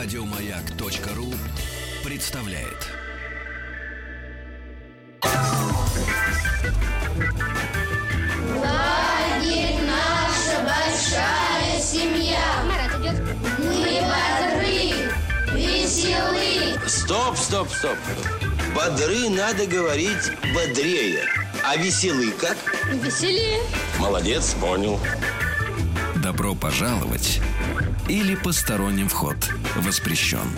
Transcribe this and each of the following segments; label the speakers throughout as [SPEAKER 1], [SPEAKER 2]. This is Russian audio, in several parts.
[SPEAKER 1] Радиомаяк.ру представляет.
[SPEAKER 2] Лагерь наша большая семья. Мы бодры, веселы.
[SPEAKER 3] Стоп, стоп, стоп. Бодры надо говорить бодрее. А веселый как?
[SPEAKER 2] Веселее.
[SPEAKER 3] Молодец, понял.
[SPEAKER 1] Добро пожаловать или посторонним вход воспрещен.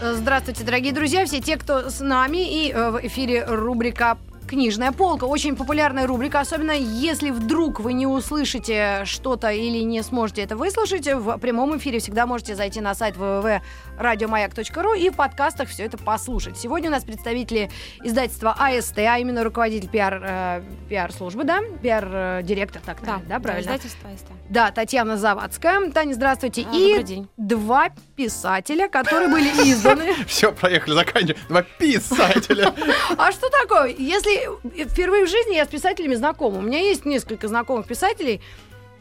[SPEAKER 4] Здравствуйте, дорогие друзья, все те, кто с нами, и э, в эфире рубрика Книжная полка. Очень популярная рубрика, особенно если вдруг вы не услышите что-то или не сможете это выслушать. В прямом эфире всегда можете зайти на сайт www.radiomayak.ru и в подкастах все это послушать. Сегодня у нас представители издательства АСТ, а именно руководитель пиар, э, пиар-службы, да? Пиар-директор, так,
[SPEAKER 5] Да,
[SPEAKER 4] да, правильно?
[SPEAKER 5] Издательство АСТ.
[SPEAKER 4] Да, Татьяна Завадская. Таня, здравствуйте.
[SPEAKER 5] А,
[SPEAKER 4] и
[SPEAKER 5] добрый день.
[SPEAKER 4] два писателя, которые были изданы.
[SPEAKER 6] Все, проехали, заканчиваем. Два писателя.
[SPEAKER 4] А что такое? Если впервые в жизни я с писателями знакома, у меня есть несколько знакомых писателей,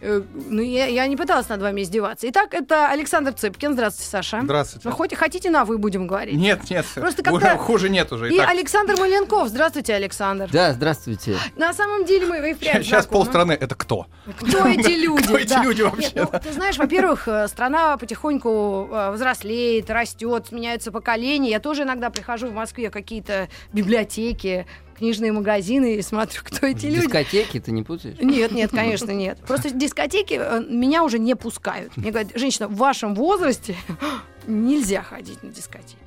[SPEAKER 4] ну, я, я не пыталась над вами издеваться. Итак, это Александр Цыпкин. Здравствуйте, Саша.
[SPEAKER 6] Здравствуйте.
[SPEAKER 4] Ну, хоть хотите на «вы» будем говорить.
[SPEAKER 6] Нет, нет.
[SPEAKER 4] Просто как-то-
[SPEAKER 6] Хуже нет уже.
[SPEAKER 4] И
[SPEAKER 6] Итак,
[SPEAKER 4] Александр Маленков. Здравствуйте, Александр.
[SPEAKER 7] Да, здравствуйте.
[SPEAKER 4] На самом деле мы и впрямь
[SPEAKER 6] Сейчас
[SPEAKER 4] знакомы.
[SPEAKER 6] полстраны. Это кто?
[SPEAKER 4] Кто эти люди?
[SPEAKER 6] Кто эти люди вообще,
[SPEAKER 4] ну, ты знаешь, во-первых, э, страна потихоньку э, взрослеет, растет, сменяются поколения. Я тоже иногда прихожу в Москве в какие-то библиотеки, книжные магазины и смотрю, кто эти люди.
[SPEAKER 7] Дискотеки ты не путаешь?
[SPEAKER 4] Нет, нет, конечно, нет. Просто дискотеки э, меня уже не пускают. Мне говорят, женщина, в вашем возрасте нельзя ходить на дискотеки.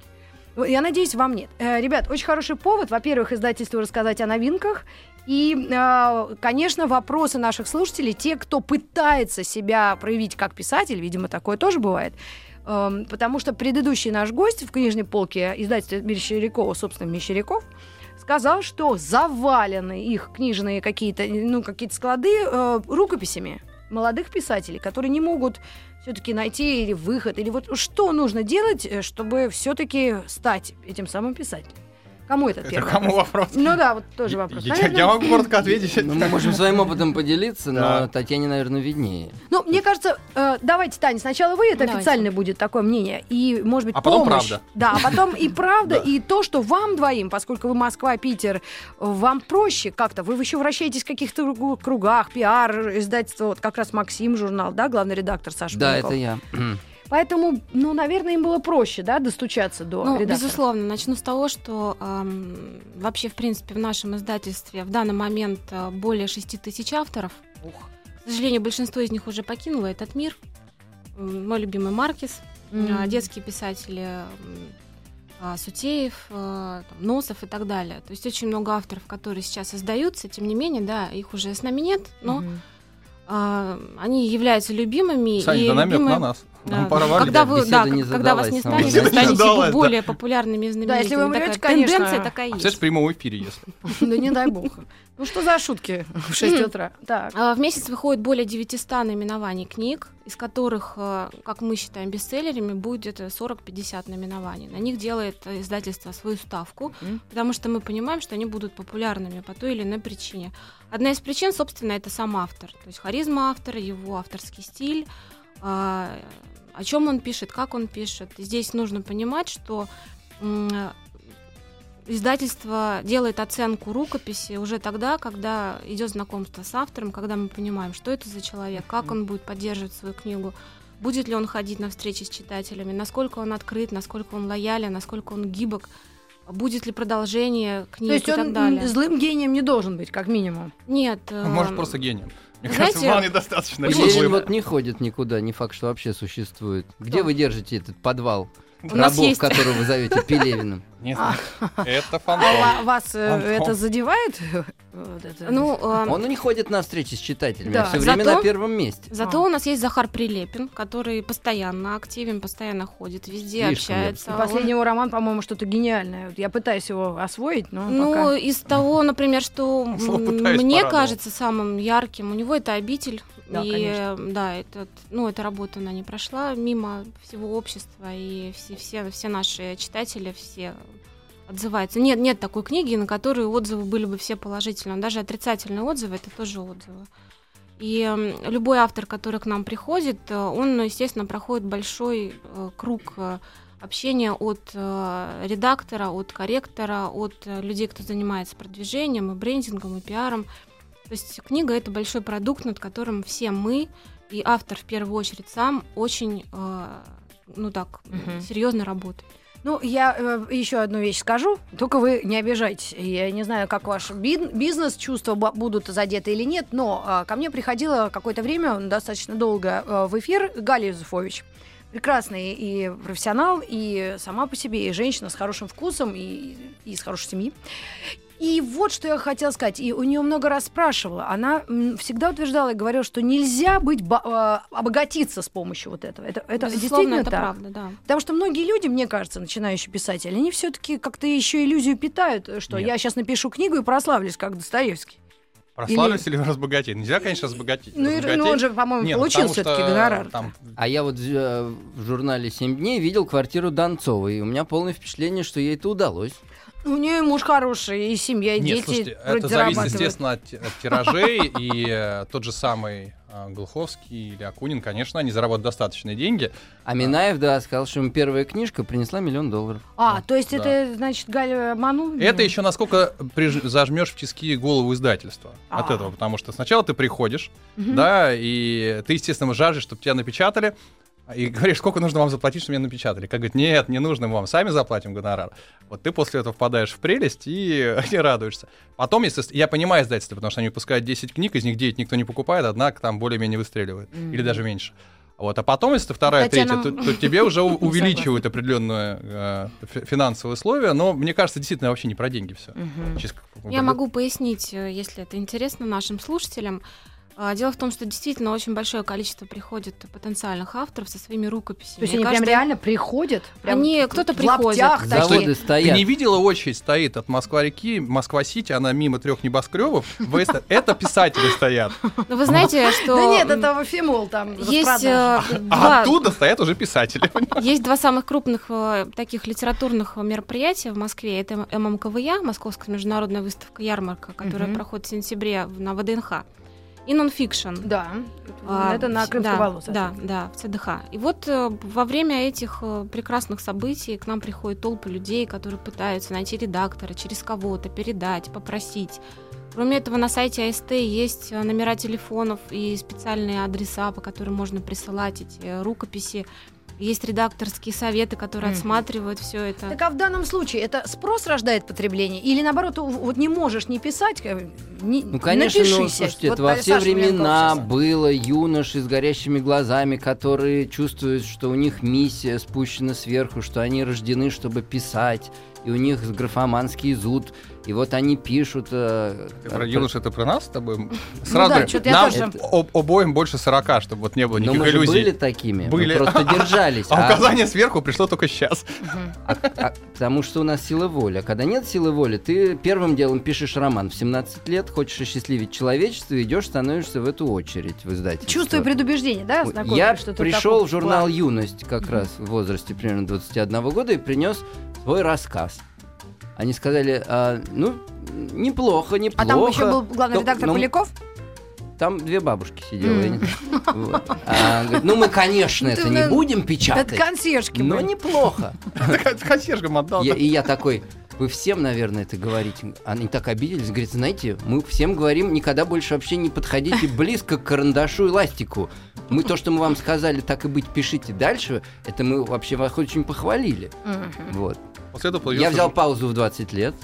[SPEAKER 4] Я надеюсь, вам нет. Э, Ребят, очень хороший повод. Во-первых, издательству рассказать о новинках. И, э, конечно, вопросы наших слушателей, те, кто пытается себя проявить как писатель, видимо, такое тоже бывает, Эм, потому что предыдущий наш гость в книжной полке издательства Мещерякова, собственно, Мещеряков, сказал, что завалены их книжные какие-то, ну, какие-то склады э, рукописями молодых писателей, которые не могут все-таки найти или выход, или вот что нужно делать, э, чтобы все-таки стать этим самым писателем. Кому это
[SPEAKER 6] Это
[SPEAKER 4] первый
[SPEAKER 6] кому
[SPEAKER 4] вопрос?
[SPEAKER 6] вопрос?
[SPEAKER 4] Ну да, вот тоже вопрос.
[SPEAKER 6] Я, я могу коротко ответить.
[SPEAKER 7] Ну, мы можем своим опытом поделиться,
[SPEAKER 6] Да.
[SPEAKER 7] но Татьяне, наверное, виднее.
[SPEAKER 4] Ну, мне кажется, э, давайте, Таня, сначала вы, это
[SPEAKER 5] Давайте.
[SPEAKER 4] официальное будет такое мнение, и, может быть,
[SPEAKER 6] А потом
[SPEAKER 4] помощь.
[SPEAKER 6] правда.
[SPEAKER 4] Да, а потом и правда,
[SPEAKER 6] Да.
[SPEAKER 4] и то, что вам двоим, поскольку вы Москва, Питер, вам проще как-то, вы еще вращаетесь в каких-то кругах, пиар, издательство, вот как раз Максим журнал, да, главный редактор Саша
[SPEAKER 7] Да, это я.
[SPEAKER 4] Поэтому, ну, наверное, им было проще, да, достучаться до
[SPEAKER 5] Ну,
[SPEAKER 4] редактора.
[SPEAKER 5] безусловно, начну с того, что эм, вообще, в принципе, в нашем издательстве в данный момент э, более 6 тысяч авторов. К сожалению, большинство из них уже покинуло этот мир. Мой любимый Маркис, э, детские писатели, а, Сутеев, Носов и так далее. То есть очень много авторов, которые сейчас издаются, тем не менее, да, их уже с нами нет, но
[SPEAKER 4] Мгм.
[SPEAKER 5] А, они являются любимыми.
[SPEAKER 6] Саня,
[SPEAKER 5] и
[SPEAKER 6] это намек
[SPEAKER 5] любимые-
[SPEAKER 6] на нас. Нам
[SPEAKER 5] Да.
[SPEAKER 6] пора валить.
[SPEAKER 5] когда вы, да,
[SPEAKER 7] не
[SPEAKER 5] когда вас не станет, вы станете
[SPEAKER 6] Задалась, да.
[SPEAKER 5] более популярными и знаменитыми.
[SPEAKER 4] если вы умрете,
[SPEAKER 5] Такая
[SPEAKER 4] конечно.
[SPEAKER 5] Тенденция такая
[SPEAKER 6] А
[SPEAKER 5] есть.
[SPEAKER 6] представляешь, в прямом эфире, если.
[SPEAKER 4] Да не дай бог. Ну, что за шутки в 6 утра? Так.
[SPEAKER 5] А, В месяц выходит более 900 наименований книг, из которых, э, как мы считаем, бестселлерами будет где-то 40-50 наименований. На них делает издательство свою ставку, потому что мы понимаем, что они будут популярными по той или иной причине. Одна из причин, собственно, это сам автор. То есть харизма автора, его авторский стиль, а, о чем он пишет, как он пишет. Здесь нужно понимать, что издательство делает оценку рукописи уже тогда, когда идет знакомство с автором, когда мы понимаем, что это за человек, как он будет поддерживать свою книгу, будет ли он ходить на встречи с читателями, насколько он открыт, насколько он лоялен, насколько он гибок, будет ли продолжение книг
[SPEAKER 4] То есть
[SPEAKER 5] и так
[SPEAKER 4] он
[SPEAKER 5] далее.
[SPEAKER 4] злым гением не должен быть, как минимум.
[SPEAKER 5] Нет. э,
[SPEAKER 6] Может, просто гением. Мне
[SPEAKER 5] знаете,
[SPEAKER 6] кажется, вполне достаточно. Любой-
[SPEAKER 7] вот не ходит никуда, не факт, что вообще существует. Где
[SPEAKER 5] Кто?
[SPEAKER 7] вы держите этот подвал?
[SPEAKER 5] У
[SPEAKER 7] Рабов, которого вы зовете Пелевиным.
[SPEAKER 6] Нет,
[SPEAKER 4] А.
[SPEAKER 6] это
[SPEAKER 4] А
[SPEAKER 6] фантом.
[SPEAKER 4] ва- вас э, это задевает? Вот это?
[SPEAKER 5] Ну, э,
[SPEAKER 7] Он не ходит на встречи с читателями,
[SPEAKER 4] Да.
[SPEAKER 7] а все время
[SPEAKER 5] Зато-
[SPEAKER 7] на первом месте.
[SPEAKER 5] Зато
[SPEAKER 4] А.
[SPEAKER 5] у нас есть Захар Прилепин, который постоянно активен, постоянно ходит везде, общается.
[SPEAKER 4] Последний его роман, по-моему, что-то гениальное. Я пытаюсь его освоить, но
[SPEAKER 5] Ну,
[SPEAKER 4] пока...
[SPEAKER 5] из того, например, что мне кажется самым ярким, у него это обитель.
[SPEAKER 4] Да,
[SPEAKER 5] и
[SPEAKER 4] конечно.
[SPEAKER 5] да, этот, ну, эта работа она не прошла мимо всего общества, и все, все, все наши читатели, все отзываются. Нет, нет такой книги, на которую отзывы были бы все положительные. Даже отрицательные отзывы это тоже отзывы. И м, любой автор, который к нам приходит, э, он, естественно, проходит большой э, круг э, общения от редактора, от корректора, от людей, кто занимается продвижением и брендингом, и пиаром. То есть книга — это большой продукт, над которым все мы, и автор в первую очередь сам, очень, ну так,
[SPEAKER 4] Мгм.
[SPEAKER 5] серьезно работает.
[SPEAKER 4] Ну, я еще одну вещь скажу, только вы не обижайтесь. Я не знаю, как ваш би- бизнес, чувства бу- будут задеты или нет, но а, ко мне приходила какое-то время, достаточно долго, а, в эфир Галя Юзефович. Прекрасный и профессионал, и сама по себе, и женщина с хорошим вкусом, и, и из хорошей семьи. И вот что я хотела сказать. И у нее много раз спрашивала. Она всегда утверждала и говорила, что нельзя быть а, обогатиться с помощью вот этого. Это, это
[SPEAKER 5] Безусловно,
[SPEAKER 4] действительно
[SPEAKER 5] это
[SPEAKER 4] так.
[SPEAKER 5] правда, да.
[SPEAKER 4] Потому что многие люди, мне кажется, начинающие писатели, они все-таки как-то еще иллюзию питают, что
[SPEAKER 6] Нет.
[SPEAKER 4] я сейчас напишу книгу и прославлюсь, как Достоевский.
[SPEAKER 6] Прославились или разбогатеть? Нельзя, конечно, разбогатеть.
[SPEAKER 4] Ну,
[SPEAKER 6] разбогатеть.
[SPEAKER 4] ну, он же, по-моему,
[SPEAKER 6] Не, ну,
[SPEAKER 4] получил все-таки гонорар.
[SPEAKER 6] Там
[SPEAKER 7] А я вот э, в журнале «Семь дней» видел квартиру Донцовой, и у меня полное впечатление, что ей это удалось.
[SPEAKER 4] У нее муж хороший, и семья, и
[SPEAKER 6] Нет,
[SPEAKER 4] дети
[SPEAKER 6] слушайте,
[SPEAKER 4] вроде
[SPEAKER 6] это зависит, естественно, от, от тиражей, и э, тот же самый э, Глуховский или Акунин, конечно, они заработают достаточные деньги.
[SPEAKER 7] А Минаев, да, сказал, что ему первая книжка принесла миллион долларов.
[SPEAKER 4] А, то есть
[SPEAKER 6] Да.
[SPEAKER 4] это, значит, Галя обманул?
[SPEAKER 6] Это еще насколько приж- зажмешь в тиски голову издательства от
[SPEAKER 4] А.
[SPEAKER 6] этого, потому что сначала ты приходишь, да, и ты, естественно, жаждешь, чтобы тебя напечатали, и говоришь, сколько нужно вам заплатить, чтобы меня напечатали. Как говорит, нет, не нужно, мы вам сами заплатим гонорар. Вот ты после этого впадаешь в прелесть и не радуешься. Потом, если я понимаю издательство, потому что они выпускают 10 книг, из них 9 никто не покупает, однако там более-менее выстреливает. Или даже меньше. Вот, а потом, если ты вторая,
[SPEAKER 4] Татьяна-
[SPEAKER 6] третья, то, то тебе уже увеличивают определенные э, фи- финансовые условия, но мне кажется, действительно вообще не про деньги все.
[SPEAKER 4] Мгм.
[SPEAKER 5] Я могу пояснить, э, если это интересно нашим слушателям. А, Дело в том, что действительно очень большое количество приходит потенциальных авторов со своими рукописями.
[SPEAKER 4] То есть они прям
[SPEAKER 5] каждый-
[SPEAKER 4] реально приходят? Прям
[SPEAKER 5] Они- кто-то
[SPEAKER 4] в
[SPEAKER 5] приходит.
[SPEAKER 4] лаптях
[SPEAKER 7] Заводы
[SPEAKER 4] такие.
[SPEAKER 6] Ты
[SPEAKER 7] стоят.
[SPEAKER 6] не видела очередь стоит от Москва-реки, Москва-Сити, она мимо трех небоскребов. Это писатели стоят.
[SPEAKER 5] Но вы знаете, что
[SPEAKER 4] Да нет, это Фимол там
[SPEAKER 5] есть э,
[SPEAKER 6] А оттуда стоят уже писатели.
[SPEAKER 5] есть два самых крупных э, таких литературных мероприятия в Москве. Это ММКВЯ, Московская международная выставка ярмарка, которая проходит в сентябре в- на ВДНХ. И нонфикшн.
[SPEAKER 4] Да,
[SPEAKER 5] А,
[SPEAKER 4] это на Крымской
[SPEAKER 5] да. Да, да, в ЦДХ. И вот э, во время этих э, прекрасных событий к нам приходят толпы людей, которые пытаются найти редактора, через кого-то передать, попросить. Кроме этого, на сайте АСТ есть э, номера телефонов и специальные адреса, по которым можно присылать эти рукописи. Есть редакторские советы, которые
[SPEAKER 4] Мгм.
[SPEAKER 5] отсматривают все это.
[SPEAKER 4] Так а в данном случае это спрос рождает потребление? Или наоборот, вот не можешь не писать? э, Не,
[SPEAKER 7] Ну, конечно, ну, слушайте,
[SPEAKER 4] Вот
[SPEAKER 7] это во все
[SPEAKER 4] Саша
[SPEAKER 7] времена было юноши с горящими глазами, которые чувствуют, что у них миссия спущена сверху, что они рождены, чтобы писать, и у них графоманский зуд, и вот они пишут... э,
[SPEAKER 6] Ты про юнош это про нас с тобой?
[SPEAKER 4] да,
[SPEAKER 6] Сразу
[SPEAKER 4] чё-то я
[SPEAKER 6] нам
[SPEAKER 4] тоже-
[SPEAKER 6] об- обоим больше 40, чтобы вот не было
[SPEAKER 7] Но
[SPEAKER 6] никаких
[SPEAKER 7] мы же были
[SPEAKER 6] иллюзий.
[SPEAKER 7] такими,
[SPEAKER 6] Были.
[SPEAKER 7] мы просто держались.
[SPEAKER 6] А
[SPEAKER 7] а-
[SPEAKER 6] указание сверху пришло только сейчас.
[SPEAKER 7] а- потому что у нас сила воли. А когда нет силы воли, ты первым делом пишешь роман в 17 лет, хочешь осчастливить человечество, идешь, становишься в эту очередь в издательство.
[SPEAKER 4] Чувство и предубеждение, да?
[SPEAKER 7] Я
[SPEAKER 4] что
[SPEAKER 7] пришел в журнал? «Юность» как раз в возрасте примерно 21 года и принес свой рассказ. Они сказали, «А, ну, неплохо, неплохо.
[SPEAKER 4] А там еще был главный редактор
[SPEAKER 7] ну,
[SPEAKER 4] Поляков?
[SPEAKER 7] Там две бабушки сидела. А, говорит, ну, мы, конечно, это не будем
[SPEAKER 4] Это
[SPEAKER 7] печатать,
[SPEAKER 4] консьержки
[SPEAKER 7] но неплохо.
[SPEAKER 6] Консьержкам отдал.
[SPEAKER 7] И я такой, вы всем, наверное, это говорите. Они так обиделись, говорят, знаете, мы всем говорим, никогда больше вообще не подходите близко к карандашу и ластику. Мы то, что мы вам сказали, так и быть, пишите дальше, это мы вообще вас очень похвалили. Вот.
[SPEAKER 6] После этого
[SPEAKER 7] Я
[SPEAKER 6] появился
[SPEAKER 7] взял
[SPEAKER 6] жу-
[SPEAKER 7] паузу в 20 лет.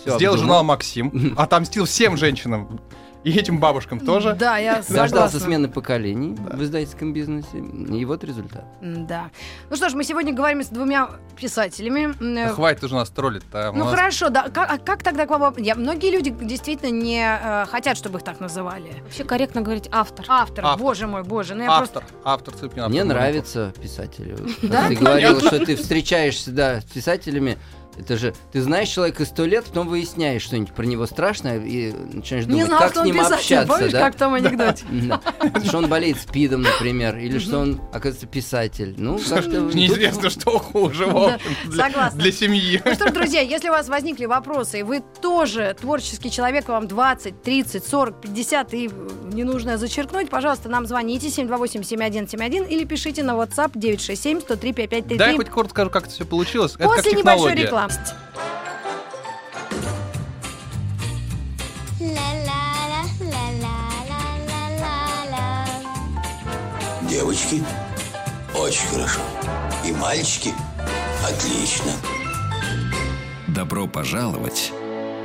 [SPEAKER 7] всё
[SPEAKER 6] Сделал
[SPEAKER 7] обдумал.
[SPEAKER 6] журнал «Максим», отомстил всем женщинам и этим бабушкам тоже.
[SPEAKER 4] Да, я
[SPEAKER 7] Дождался смены поколений в издательском бизнесе. И вот результат.
[SPEAKER 4] Да. Ну что ж, мы сегодня говорим с двумя писателями.
[SPEAKER 6] Да
[SPEAKER 4] э,
[SPEAKER 6] хватит уже нас троллить-то.
[SPEAKER 4] Ну
[SPEAKER 6] У нас-
[SPEAKER 4] хорошо, да. Как, а как тогда к вам... Я, многие люди действительно не э, хотят, чтобы их так называли.
[SPEAKER 5] Вообще корректно говорить автор.
[SPEAKER 4] Автор,
[SPEAKER 6] Автор.
[SPEAKER 4] боже мой, боже. Ну я просто...
[SPEAKER 6] Автор, автор Цыпкин.
[SPEAKER 7] Мне
[SPEAKER 6] автор
[SPEAKER 7] писатели. Вот
[SPEAKER 4] Да?
[SPEAKER 7] Ты говорил, что ты встречаешься, да, с писателями, это же ты знаешь человека сто лет, потом выясняешь что-нибудь про него страшное и начинаешь думать, не
[SPEAKER 4] знал,
[SPEAKER 7] как с ним
[SPEAKER 4] писатель,
[SPEAKER 7] общаться.
[SPEAKER 4] Помнишь,
[SPEAKER 7] да?
[SPEAKER 4] как в анекдоте?
[SPEAKER 7] Что он болеет спидом, например, или что он, оказывается, писатель. Ну, ну
[SPEAKER 6] Неизвестно, что хуже,
[SPEAKER 4] Согласна.
[SPEAKER 6] Для семьи.
[SPEAKER 4] Ну что ж, друзья, если у вас возникли вопросы, и вы тоже творческий человек, вам 20, 30, 40, 50 и не нужно зачеркнуть, пожалуйста, нам звоните 728-7171 или пишите на WhatsApp 967 103 5533.
[SPEAKER 6] Да, я хоть коротко скажу, как это все получилось.
[SPEAKER 4] После небольшой рекламы.
[SPEAKER 3] Девочки, очень хорошо. И мальчики, отлично.
[SPEAKER 1] Добро пожаловать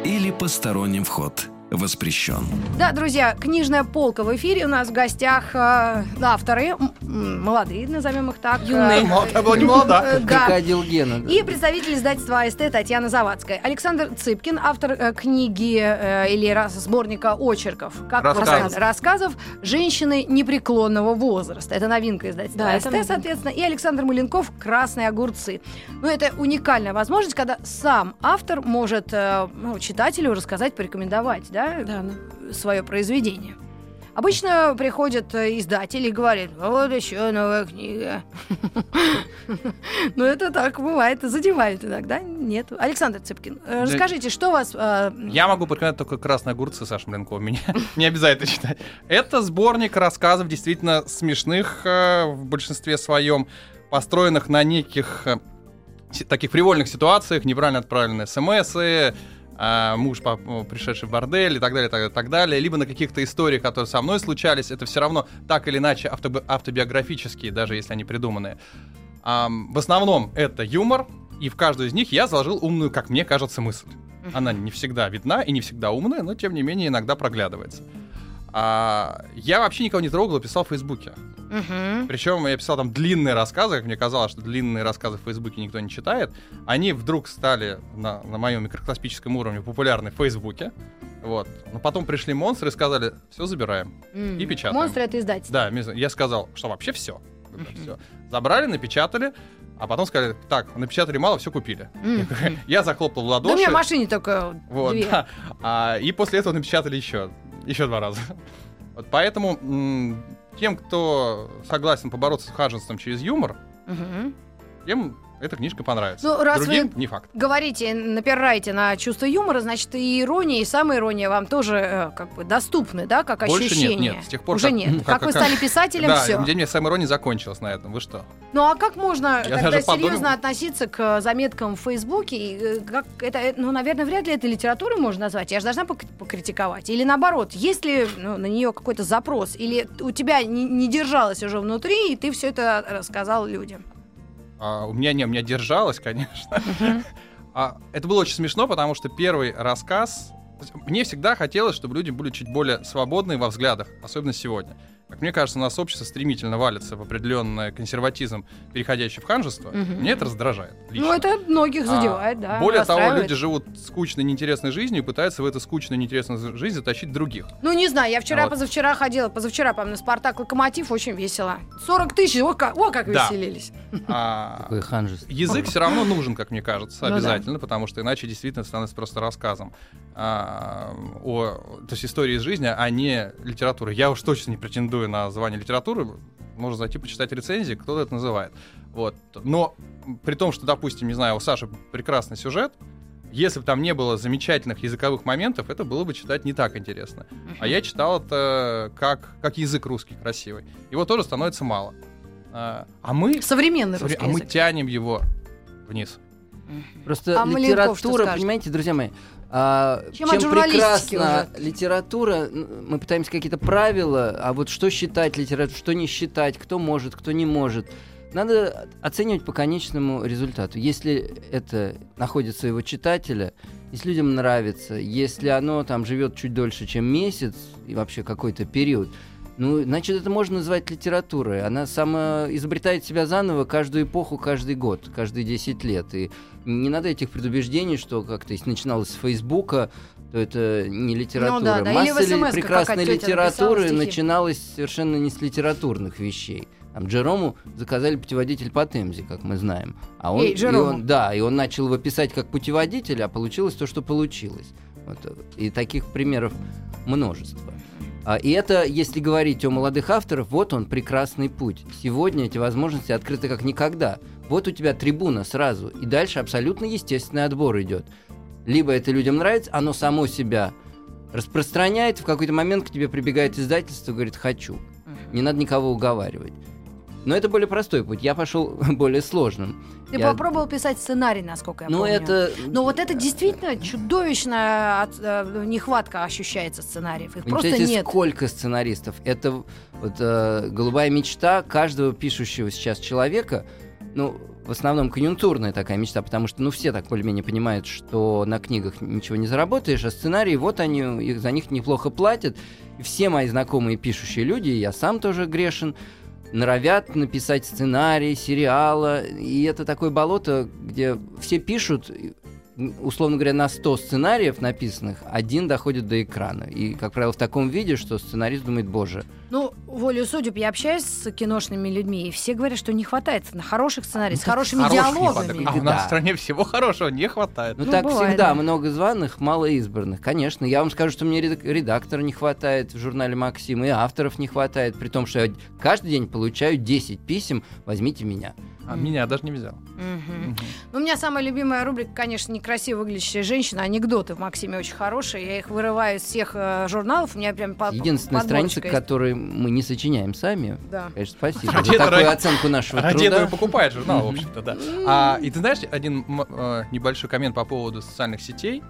[SPEAKER 1] или посторонним вход воспрещен.
[SPEAKER 4] Да, друзья, книжная полка в эфире. У нас в гостях э, авторы молодые, назовем их так.
[SPEAKER 5] Юные.
[SPEAKER 4] э,
[SPEAKER 6] Молодая была не молода.
[SPEAKER 4] э, да.
[SPEAKER 7] Крокодил Гена.
[SPEAKER 4] И представитель издательства АСТ Татьяна Завадская. Александр Цыпкин, автор э, книги э, или раз- сборника очерков. Как
[SPEAKER 6] Рассказов.
[SPEAKER 4] «Женщины непреклонного возраста». Это новинка издательства
[SPEAKER 5] Да,
[SPEAKER 4] АСТ, соответственно. И Александр Маленков «Красные огурцы». Ну, это уникальная возможность, когда сам автор может э, ну, читателю рассказать, порекомендовать, да,
[SPEAKER 5] Да, ну.
[SPEAKER 4] свое произведение. Обычно приходят э, издатели и говорят, вот еще новая книга. Но это так бывает, задевает иногда. Нет. Александр Цыпкин, э, расскажите, что вас... э,
[SPEAKER 6] Я могу порекомендовать только «Красные огурцы» Саши Маленкова. Меня не обязательно читать. Это сборник рассказов действительно смешных в большинстве своем, построенных на неких таких привольных ситуациях, неправильно отправленные смс муж, по- э, пришедший в бордель и так далее, так так далее, либо на каких-то историях, которые со мной случались, это все равно так или иначе автоби- автобиографические, даже если они придуманные. Ам, в основном это юмор, и в каждую из них я заложил умную, как мне кажется, мысль. Она не всегда видна и не всегда умная, но тем не менее иногда проглядывается. А, я вообще никого не трогал и писал в Фейсбуке.
[SPEAKER 4] Мгм.
[SPEAKER 6] Причем я писал там длинные рассказы, как мне казалось, что длинные рассказы в Фейсбуке никто не читает. Они вдруг стали на, на моем микроскопическом уровне популярны в Фейсбуке. Вот. Но потом пришли монстры и сказали, все забираем.
[SPEAKER 4] М.
[SPEAKER 6] И печатаем.
[SPEAKER 4] Монстры это издательство.
[SPEAKER 6] Да, я сказал, что вообще все. Забрали, напечатали, а потом сказали, так, напечатали мало, все купили.
[SPEAKER 4] Мгм.
[SPEAKER 6] Я захлопал в
[SPEAKER 4] Да у
[SPEAKER 6] ладоши.
[SPEAKER 4] меня в машине только
[SPEAKER 6] Вот,
[SPEAKER 4] две.
[SPEAKER 6] да. А, и после этого напечатали еще, еще два раза. Вот поэтому тем, кто согласен побороться с хаженством через юмор,
[SPEAKER 4] Мгм.
[SPEAKER 6] тем эта книжка понравится.
[SPEAKER 4] Ну, раз
[SPEAKER 6] Другим
[SPEAKER 4] вы-
[SPEAKER 6] не факт.
[SPEAKER 4] Говорите, напираете на чувство юмора, значит, и ирония, и самоирония вам тоже э, как бы доступны, да, как
[SPEAKER 6] Больше
[SPEAKER 4] ощущение?
[SPEAKER 6] нет, нет. С тех пор,
[SPEAKER 4] Уже
[SPEAKER 6] как-
[SPEAKER 4] нет. Как,
[SPEAKER 6] как-
[SPEAKER 4] вы
[SPEAKER 6] как-
[SPEAKER 4] стали писателем,
[SPEAKER 6] да,
[SPEAKER 4] все.
[SPEAKER 6] где мне самоирония закончилась на этом. Вы что?
[SPEAKER 4] Ну а как можно
[SPEAKER 6] Я
[SPEAKER 4] тогда
[SPEAKER 6] даже подумал.
[SPEAKER 4] серьезно относиться к заметкам в Фейсбуке? И, э, Как это, э, ну, наверное, вряд ли это литературой можно назвать. Я же должна пок- покритиковать. Или наоборот, есть ли ну, на нее какой-то запрос? Или у тебя не, не держалось уже внутри, и ты все это рассказал людям?
[SPEAKER 6] А, у меня не, у меня держалось, конечно. А, это было очень смешно, потому что первый рассказ... Мне всегда хотелось, чтобы люди были чуть более свободные во взглядах, особенно сегодня. Как мне кажется, у нас общество стремительно валится в определенный консерватизм, переходящий в ханжество.
[SPEAKER 4] Мгм.
[SPEAKER 6] Мне это раздражает. лично.
[SPEAKER 4] Ну, это многих
[SPEAKER 6] А,
[SPEAKER 4] задевает, да.
[SPEAKER 6] Более того, люди живут скучной, неинтересной жизнью и пытаются в эту скучную, неинтересную жизнь затащить других.
[SPEAKER 4] Ну, не знаю, я вчера,
[SPEAKER 6] Вот.
[SPEAKER 4] позавчера ходила, позавчера, по на Спартак Локомотив, очень весело. 40 тысяч, о как, о, как
[SPEAKER 6] Да.
[SPEAKER 4] веселились.
[SPEAKER 6] А,
[SPEAKER 7] Какое ханжество.
[SPEAKER 6] Язык все равно нужен, как мне кажется,
[SPEAKER 4] Ну
[SPEAKER 6] обязательно, потому что иначе действительно становится просто рассказом а, о, то есть истории из жизни, а не литературы. Я уж точно не претендую на звание литературы. Можно зайти почитать рецензии, кто это называет. Вот. Но при том, что, допустим, не знаю, у Саши прекрасный сюжет, если бы там не было замечательных языковых моментов, это было бы читать не так интересно. А я читал это как, как язык русский красивый. Его тоже становится мало. А а мы
[SPEAKER 4] Современный русский
[SPEAKER 6] а мы
[SPEAKER 4] язык.
[SPEAKER 6] тянем его вниз.
[SPEAKER 7] Просто
[SPEAKER 4] А
[SPEAKER 7] литература, понимаете, друзья мои, а,
[SPEAKER 4] Чем
[SPEAKER 7] чем, прекрасна литература, н- мы пытаемся какие-то правила, а вот что считать литературой, что не считать, кто может, кто не может. Надо оценивать по конечному результату. Если это находит своего читателя, если людям нравится, если оно там живет чуть дольше, чем месяц и вообще какой-то период, Ну, значит, это можно назвать литературой. Она сама изобретает себя заново каждую эпоху, каждый год, каждые 10 лет. И не надо этих предубеждений, что как-то если начиналось с Фейсбука, то это не литература.
[SPEAKER 4] Ну да, да, или
[SPEAKER 7] Масса ли-
[SPEAKER 4] SMS-ках
[SPEAKER 7] прекрасной литературы начиналась совершенно не с литературных вещей. Там Джерому заказали путеводитель по Темзе, как мы знаем. А он,
[SPEAKER 4] Эй,
[SPEAKER 7] и он- да, и он начал его писать как путеводитель, а получилось то, что получилось. Вот, э, и таких примеров множество. А, И это, если говорить о молодых авторах, вот он прекрасный путь. Сегодня эти возможности открыты как никогда. Вот у тебя трибуна сразу, и дальше абсолютно естественный отбор идет. Либо это людям нравится, оно само себя распространяет, в какой-то момент к тебе прибегает издательство и говорит «хочу». Не надо никого уговаривать. Но это более простой путь. Я пошел более сложным.
[SPEAKER 4] Ты
[SPEAKER 7] Я-
[SPEAKER 4] попробовал писать сценарий, насколько я
[SPEAKER 7] Ну,
[SPEAKER 4] помню.
[SPEAKER 7] это...
[SPEAKER 4] Но вот это действительно чудовищная э, нехватка ощущается сценариев. Их
[SPEAKER 7] не
[SPEAKER 4] просто нет.
[SPEAKER 7] сколько сценаристов. Это вот э, голубая мечта каждого пишущего сейчас человека. Ну, в основном конъюнктурная такая мечта, потому что, ну, все так более-менее понимают, что на книгах ничего не заработаешь, а сценарии, вот они, их, за них неплохо платят. И все мои знакомые пишущие люди, и я сам тоже грешен, норовят написать сценарий, сериала, и это такое болото, где все пишут, условно говоря, на 100 сценариев написанных, один доходит до экрана. И, как правило, в таком виде, что сценарист думает, боже,
[SPEAKER 4] Ну, волю судеб, я общаюсь с киношными людьми, и все говорят, что не хватает на хороших сценариев, с хорошими
[SPEAKER 6] Хороших
[SPEAKER 4] диалогами.
[SPEAKER 6] А у нас
[SPEAKER 7] Да.
[SPEAKER 6] в стране всего хорошего не хватает.
[SPEAKER 7] Ну,
[SPEAKER 4] Ну,
[SPEAKER 7] так
[SPEAKER 4] бывает,
[SPEAKER 7] всегда,
[SPEAKER 4] да.
[SPEAKER 7] много званых, мало избранных. Конечно, я вам скажу, что мне редак- редактора не хватает в журнале «Максим», и авторов не хватает, при том, что я каждый день получаю 10 писем «возьмите меня».
[SPEAKER 6] А меня даже не взял.
[SPEAKER 4] Ну, у меня самая любимая рубрика, конечно, некрасиво выглядящая женщина. Анекдоты в Максиме очень хорошие. Я их вырываю из всех э, журналов. У меня прям по-
[SPEAKER 7] Единственная страница,
[SPEAKER 4] есть.
[SPEAKER 7] которую мы не сочиняем сами.
[SPEAKER 4] Да.
[SPEAKER 7] Конечно, спасибо
[SPEAKER 6] Ради
[SPEAKER 7] за такую оценку нашего
[SPEAKER 6] Ради
[SPEAKER 7] труда.
[SPEAKER 6] покупает журнал, в общем-то, да. А, и ты знаешь, один э, небольшой коммент по поводу социальных сетей.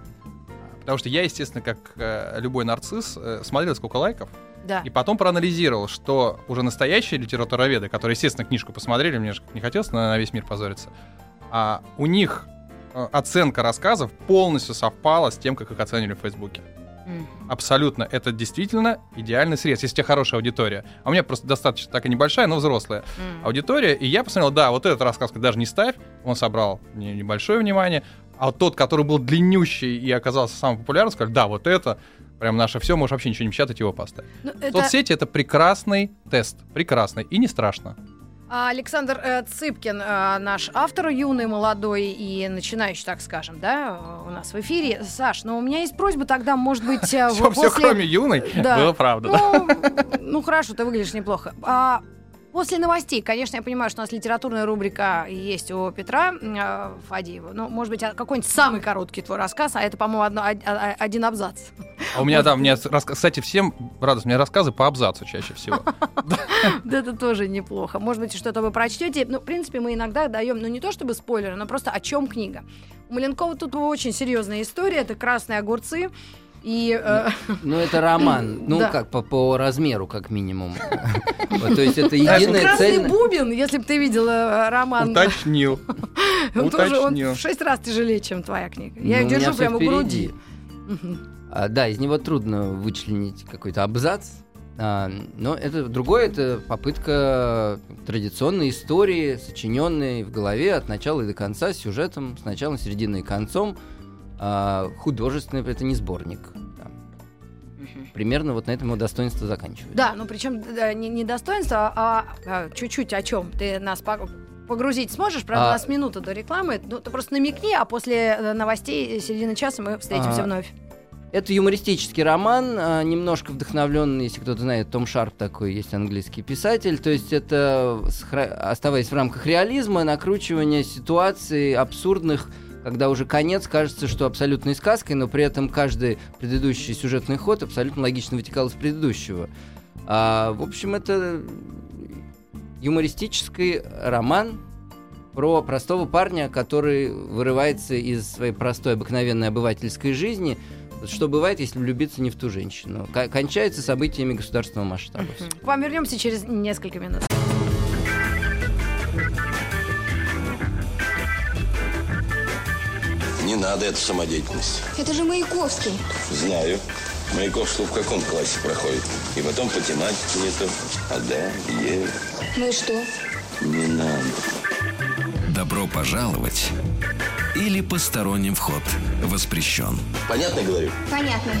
[SPEAKER 6] Потому что я, естественно, как э, любой нарцисс, э, смотрел, сколько лайков,
[SPEAKER 4] Да.
[SPEAKER 6] и потом проанализировал, что уже настоящие литературоведы, которые, естественно, книжку посмотрели, мне же не хотелось на, на весь мир позориться, а у них э, оценка рассказов полностью совпала с тем, как их оценили в Фейсбуке.
[SPEAKER 4] Мгм.
[SPEAKER 6] Абсолютно. Это действительно идеальный срез, если у тебя хорошая аудитория. А у меня просто достаточно такая небольшая, но взрослая
[SPEAKER 4] М.
[SPEAKER 6] аудитория. И я посмотрел, да, вот этот рассказ даже не ставь, он собрал не- небольшое внимание. А вот тот, который был длиннющий и оказался самым популярным, сказали, да, вот это прям наше все, можешь вообще ничего не печатать, его поставь.
[SPEAKER 4] Ну, это-
[SPEAKER 6] Соцсети — это прекрасный тест, прекрасный и не страшно.
[SPEAKER 4] А, Александр э, Цыпкин, э, наш автор юный, молодой и начинающий, так скажем, да, у нас в эфире. Саш, но у меня есть просьба тогда, может быть, э,
[SPEAKER 6] Все,
[SPEAKER 4] после...
[SPEAKER 6] кроме юной,
[SPEAKER 4] Да.
[SPEAKER 6] было правда. да.
[SPEAKER 4] Ну, ну, хорошо, ты выглядишь неплохо. А, после новостей, конечно, я понимаю, что у нас литературная рубрика есть у Петра э, Фадеева. Ну, может быть, а какой-нибудь самый короткий твой рассказ, а это, по-моему, одно- од- а- один абзац.
[SPEAKER 6] А у меня, да, у меня, кстати, всем радость, у меня рассказы по абзацу чаще всего.
[SPEAKER 4] Да это тоже неплохо. Может быть, что-то вы прочтете. Ну, в принципе, мы иногда даем, ну, не то чтобы спойлеры, но просто о чем книга. У Маленкова тут очень серьезная история. Это красные огурцы. И э,
[SPEAKER 7] Ну, это роман. Ну,
[SPEAKER 4] Да.
[SPEAKER 7] как по, по размеру, как минимум. То есть это
[SPEAKER 6] Знаешь,
[SPEAKER 7] единая
[SPEAKER 4] красный
[SPEAKER 7] цель.
[SPEAKER 4] бубен, если бы ты видела э, роман,
[SPEAKER 6] Уточнил.
[SPEAKER 4] он тоже он
[SPEAKER 6] уточнил.
[SPEAKER 4] в шесть раз тяжелее, чем твоя книга.
[SPEAKER 7] Ну,
[SPEAKER 4] Я ее
[SPEAKER 7] у меня
[SPEAKER 4] держу прямо
[SPEAKER 7] впереди.
[SPEAKER 4] груди.
[SPEAKER 7] А, да, из него трудно вычленить какой-то абзац. А, но это другое, это попытка традиционной истории, сочиненной в голове от начала и до конца, с сюжетом, с началом, серединой и концом. А, художественный, это не сборник. Да. Примерно вот на этом его достоинство заканчивается.
[SPEAKER 4] Да, ну причем да, не, не достоинство, а, а чуть-чуть о чем ты нас по- погрузить сможешь. Правда,
[SPEAKER 7] А-
[SPEAKER 4] у нас минута до рекламы. Ну, ты просто намекни, а после э, новостей середины часа мы встретимся
[SPEAKER 7] А,
[SPEAKER 4] вновь.
[SPEAKER 7] Это юмористический роман, а, немножко вдохновленный, если кто-то знает, Том Шарп такой есть английский писатель. То есть это, оставаясь в рамках реализма, накручивание ситуаций абсурдных, когда уже конец кажется, что абсолютной сказкой, но при этом каждый предыдущий сюжетный ход абсолютно логично вытекал из предыдущего. А, в общем, это юмористический роман про простого парня, который вырывается из своей простой обыкновенной обывательской жизни, что бывает, если влюбиться не в ту женщину. Ко- кончается событиями государственного масштаба.
[SPEAKER 4] К вам вернемся через несколько минут.
[SPEAKER 3] Не надо эту самодеятельность.
[SPEAKER 2] Это же Маяковский.
[SPEAKER 3] Знаю. Маяковского в каком классе проходит? И потом по тематике не то. А да, Е.
[SPEAKER 2] Ну и что?
[SPEAKER 3] Не надо.
[SPEAKER 1] Добро пожаловать или посторонним вход воспрещен.
[SPEAKER 3] Понятно говорю?
[SPEAKER 2] Понятно.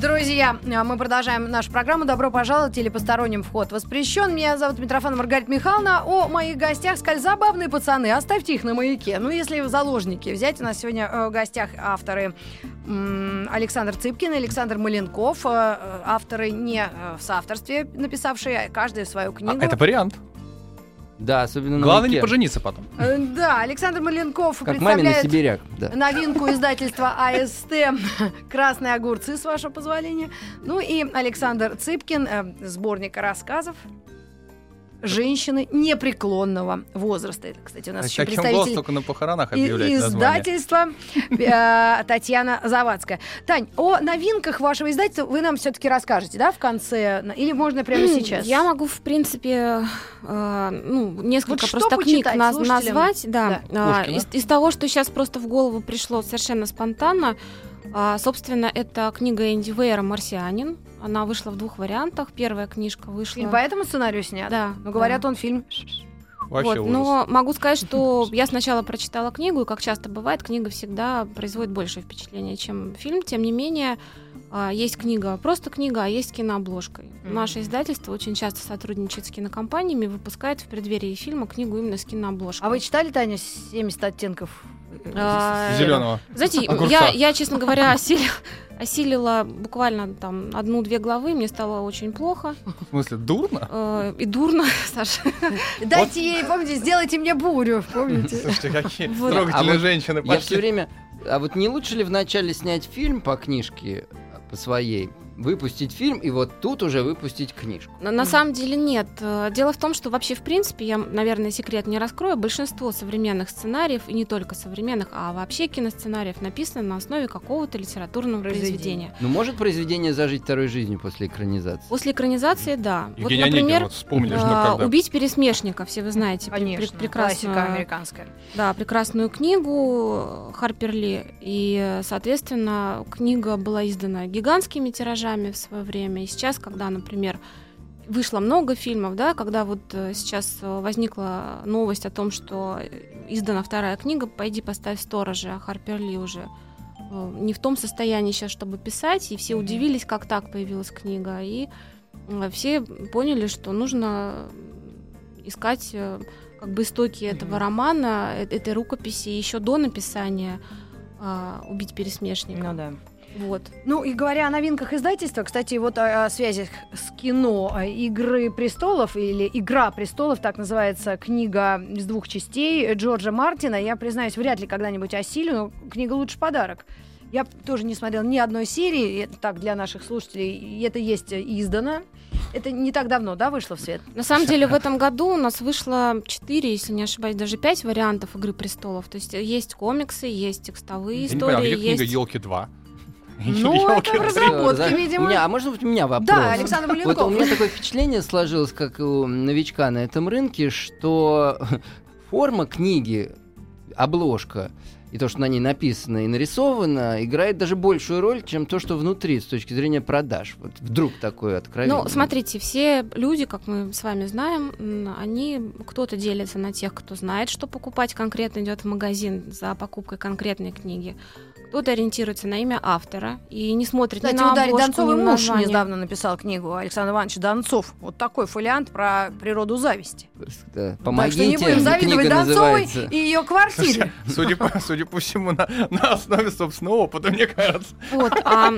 [SPEAKER 4] Друзья, а мы продолжаем нашу программу «Добро пожаловать» или «Посторонним вход воспрещен». Меня зовут Митрофан Маргарита Михайловна. О моих гостях сказали забавные пацаны, оставьте их на маяке. Ну, если в заложники взять, у нас сегодня э, в гостях авторы Александр Цыпкин и Александр Маленков. э, э, Авторы не э, в соавторстве написавшие, а каждый свою
[SPEAKER 6] А,
[SPEAKER 4] книгу.
[SPEAKER 6] это вариант.
[SPEAKER 7] Да, особенно на
[SPEAKER 6] Главное не
[SPEAKER 7] маяке.
[SPEAKER 6] пожениться потом.
[SPEAKER 4] Э, Да, Александр Маленков
[SPEAKER 7] Как мамин
[SPEAKER 4] представляет
[SPEAKER 7] сибиряк. Да.
[SPEAKER 4] новинку издательства АСТ «Красные огурцы», с вашего позволения. Ну и Александр Цыпкин, э, сборник рассказов женщины непреклонного возраста. Это, кстати, у нас еще
[SPEAKER 6] Таким голос
[SPEAKER 4] представитель
[SPEAKER 6] только на похоронах объявлять название.
[SPEAKER 4] издательства э, Татьяна Завадская. Тань, о новинках вашего издательства вы нам все-таки расскажете, да, в конце? Или можно прямо сейчас?
[SPEAKER 5] Я могу, в принципе, э, ну, несколько
[SPEAKER 4] Вот
[SPEAKER 5] просто книг
[SPEAKER 4] почитать
[SPEAKER 5] наз-
[SPEAKER 4] слушателям?
[SPEAKER 5] назвать. Да. А,
[SPEAKER 6] Пушкина.
[SPEAKER 5] из, из того, что сейчас просто в голову пришло совершенно спонтанно, а, собственно, это книга Энди Вейера «Марсианин». Она вышла в двух вариантах. Первая книжка вышла...
[SPEAKER 4] Фильм по этому сценарию снят?
[SPEAKER 5] Да,
[SPEAKER 4] Ну, говорят,
[SPEAKER 5] да.
[SPEAKER 4] он фильм...
[SPEAKER 6] Вообще
[SPEAKER 5] Вот,
[SPEAKER 6] ужас.
[SPEAKER 5] но могу сказать, что я сначала прочитала книгу, и, как часто бывает, книга всегда производит большее впечатление, чем фильм. Тем не менее, а, есть книга, просто книга, а есть кинообложкой. Наше издательство очень часто сотрудничает с кинокомпаниями, выпускает в преддверии фильма книгу именно с кинообложкой.
[SPEAKER 4] А вы читали, Таня, «70 оттенков»?
[SPEAKER 5] А,
[SPEAKER 6] Зеленого.
[SPEAKER 5] Знаете, я, я, честно говоря, осилила, осилила буквально там одну-две главы, мне стало очень плохо
[SPEAKER 6] В смысле, дурно?
[SPEAKER 5] э, и дурно, Саша.
[SPEAKER 4] Дайте ей, помните, сделайте мне бурю, помните?
[SPEAKER 6] Слушайте, какие трогательные
[SPEAKER 7] А вот
[SPEAKER 6] женщины
[SPEAKER 7] Я все время... А вот не лучше ли вначале снять фильм по книжке, по своей, выпустить фильм, и вот тут уже выпустить книжку?
[SPEAKER 5] На, на самом деле нет. Э, Дело в том, что вообще, в принципе, я, наверное, секрет не раскрою, большинство современных сценариев, и не только современных, а вообще киносценариев написано на основе какого-то литературного
[SPEAKER 4] Произведения.
[SPEAKER 5] произведения.
[SPEAKER 7] Ну, может произведение зажить второй жизнью после экранизации?
[SPEAKER 5] После экранизации, да. Вот,
[SPEAKER 6] Онегин,
[SPEAKER 5] например,
[SPEAKER 6] вот вспомнили, что когда...
[SPEAKER 5] «Убить пересмешника», все вы знаете,
[SPEAKER 4] Конечно,
[SPEAKER 5] прекрасную-
[SPEAKER 4] классика американская.
[SPEAKER 5] Да, прекрасную книгу Харпер Ли. И, э, соответственно, книга была издана гигантскими тиражами в свое время. И сейчас, когда, например, вышло много фильмов, да, когда вот э, сейчас э, возникла новость о том, что э, издана вторая книга, пойди поставь сторожа, Харпер Ли уже не в том состоянии сейчас, чтобы писать, и все удивились, как так появилась книга, и все поняли, что нужно искать как бы истоки этого романа, этой рукописи еще до написания «Убить пересмешника».
[SPEAKER 4] Ну да.
[SPEAKER 5] Вот.
[SPEAKER 4] Ну и говоря о новинках издательства, кстати, вот о, о связях с кино «Игры престолов» или «Игра престолов», так называется книга из двух частей Джорджа Мартина. Я, признаюсь, вряд ли когда-нибудь осилю, но книга «Лучший подарок». Я тоже не смотрела ни одной серии, это так для наших слушателей, и это есть издано. Это не так давно, да, вышло в свет?
[SPEAKER 5] На самом деле в этом году у нас вышло 4, если не ошибаюсь, даже 5 вариантов «Игры престолов». То есть есть комиксы, есть текстовые
[SPEAKER 6] Я не понял,
[SPEAKER 5] истории,
[SPEAKER 6] где книга
[SPEAKER 5] есть...
[SPEAKER 6] «Елки 2»?
[SPEAKER 4] Ну, это в разработке, видимо.
[SPEAKER 7] Меня- а можно вот у меня вопрос?
[SPEAKER 4] Да, Александр
[SPEAKER 7] Вот у
[SPEAKER 4] Маленков.
[SPEAKER 7] меня такое впечатление сложилось, как у новичка на этом рынке, что форма книги, обложка и то, что на ней написано и нарисовано, играет даже большую роль, чем то, что внутри, с точки зрения продаж. Вот вдруг такое откровение.
[SPEAKER 5] Ну, смотрите, все люди, как мы с вами знаем, они кто-то делится на тех, кто знает, что покупать конкретно идет в магазин за покупкой конкретной книги. Кто-то ориентируется на имя автора и не смотрит
[SPEAKER 4] Кстати,
[SPEAKER 5] ни на обложку,
[SPEAKER 4] Донцовой
[SPEAKER 5] ни на
[SPEAKER 4] муж
[SPEAKER 5] название.
[SPEAKER 4] недавно написал книгу Александр Иванович Донцов. Вот такой фолиант про природу зависти.
[SPEAKER 7] Да,
[SPEAKER 4] так что
[SPEAKER 7] Помогите,
[SPEAKER 4] не будем завидовать Донцовой
[SPEAKER 7] называется.
[SPEAKER 4] и ее квартире.
[SPEAKER 6] Судя по, судя по всему, на, на основе собственного опыта, мне кажется.
[SPEAKER 5] Вот, а,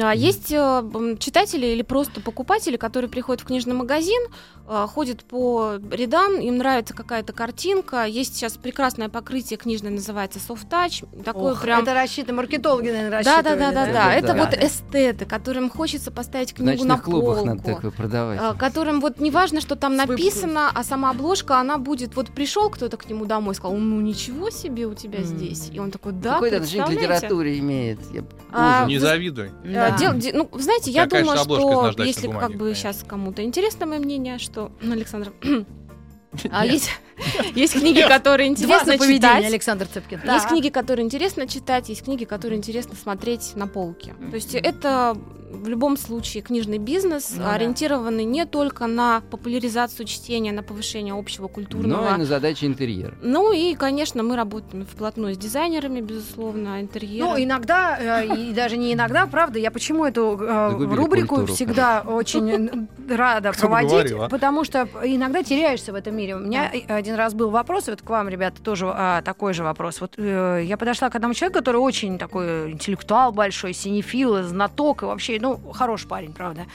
[SPEAKER 5] а, есть э, читатели или просто покупатели, которые приходят в книжный магазин, э, ходят по рядам, им нравится какая-то картинка. Есть сейчас прекрасное покрытие книжное, называется Soft Touch. Такое
[SPEAKER 4] Ох,
[SPEAKER 5] прям
[SPEAKER 4] Это рассчитано, маркетологи, наверное,
[SPEAKER 5] Да,
[SPEAKER 4] рассчитывали.
[SPEAKER 5] да, да, да, да.
[SPEAKER 7] Да,
[SPEAKER 5] Это
[SPEAKER 7] да.
[SPEAKER 5] вот эстеты, которым хочется поставить книгу на
[SPEAKER 7] ночных клубах надо
[SPEAKER 5] полку.
[SPEAKER 7] такое продавать.
[SPEAKER 5] а, Которым вот не важно, что там написано, а сама обложка, она будет. Вот пришел кто-то к нему домой и сказал: Ну ничего себе у тебя
[SPEAKER 4] М.
[SPEAKER 5] здесь. И он такой, да,
[SPEAKER 7] Какое отношение к
[SPEAKER 5] представляете?»
[SPEAKER 7] литературе имеет? Я-
[SPEAKER 5] А,
[SPEAKER 7] ужас.
[SPEAKER 6] Не завидуй.
[SPEAKER 4] Да.
[SPEAKER 5] дел- де- ну, знаете, я
[SPEAKER 6] Такая
[SPEAKER 5] думаю, что если
[SPEAKER 6] бумаги,
[SPEAKER 5] как бы
[SPEAKER 6] конечно.
[SPEAKER 5] сейчас кому-то интересно мое мнение, что ну, Александр. А есть, есть книги, которые
[SPEAKER 4] Два
[SPEAKER 5] интересно
[SPEAKER 4] заповедения,
[SPEAKER 5] читать.
[SPEAKER 4] Александр Цыпкин.
[SPEAKER 5] Есть
[SPEAKER 4] Так.
[SPEAKER 5] книги, которые интересно читать, есть книги, которые интересно смотреть на полке. То есть это в любом случае книжный бизнес
[SPEAKER 4] Ну да.
[SPEAKER 5] ориентированный не только на популяризацию чтения, на повышение общего культурного.
[SPEAKER 7] Но и на задачи интерьера.
[SPEAKER 5] Ну и, конечно, мы работаем вплотную с дизайнерами, безусловно, интерьера.
[SPEAKER 4] Ну, иногда, э, и даже не иногда, правда, я почему эту э,
[SPEAKER 7] Загубили
[SPEAKER 4] рубрику
[SPEAKER 7] культуру,
[SPEAKER 4] всегда очень н- рада
[SPEAKER 6] Кто
[SPEAKER 4] проводить,
[SPEAKER 6] говорил, а?
[SPEAKER 4] потому что иногда теряешься в этом мире. У меня один раз был вопрос, вот к вам, ребята, тоже а, такой же вопрос. Вот э, я подошла к одному человеку, который очень такой интеллектуал большой, синефил, знаток, и вообще, ну, хороший парень, правда.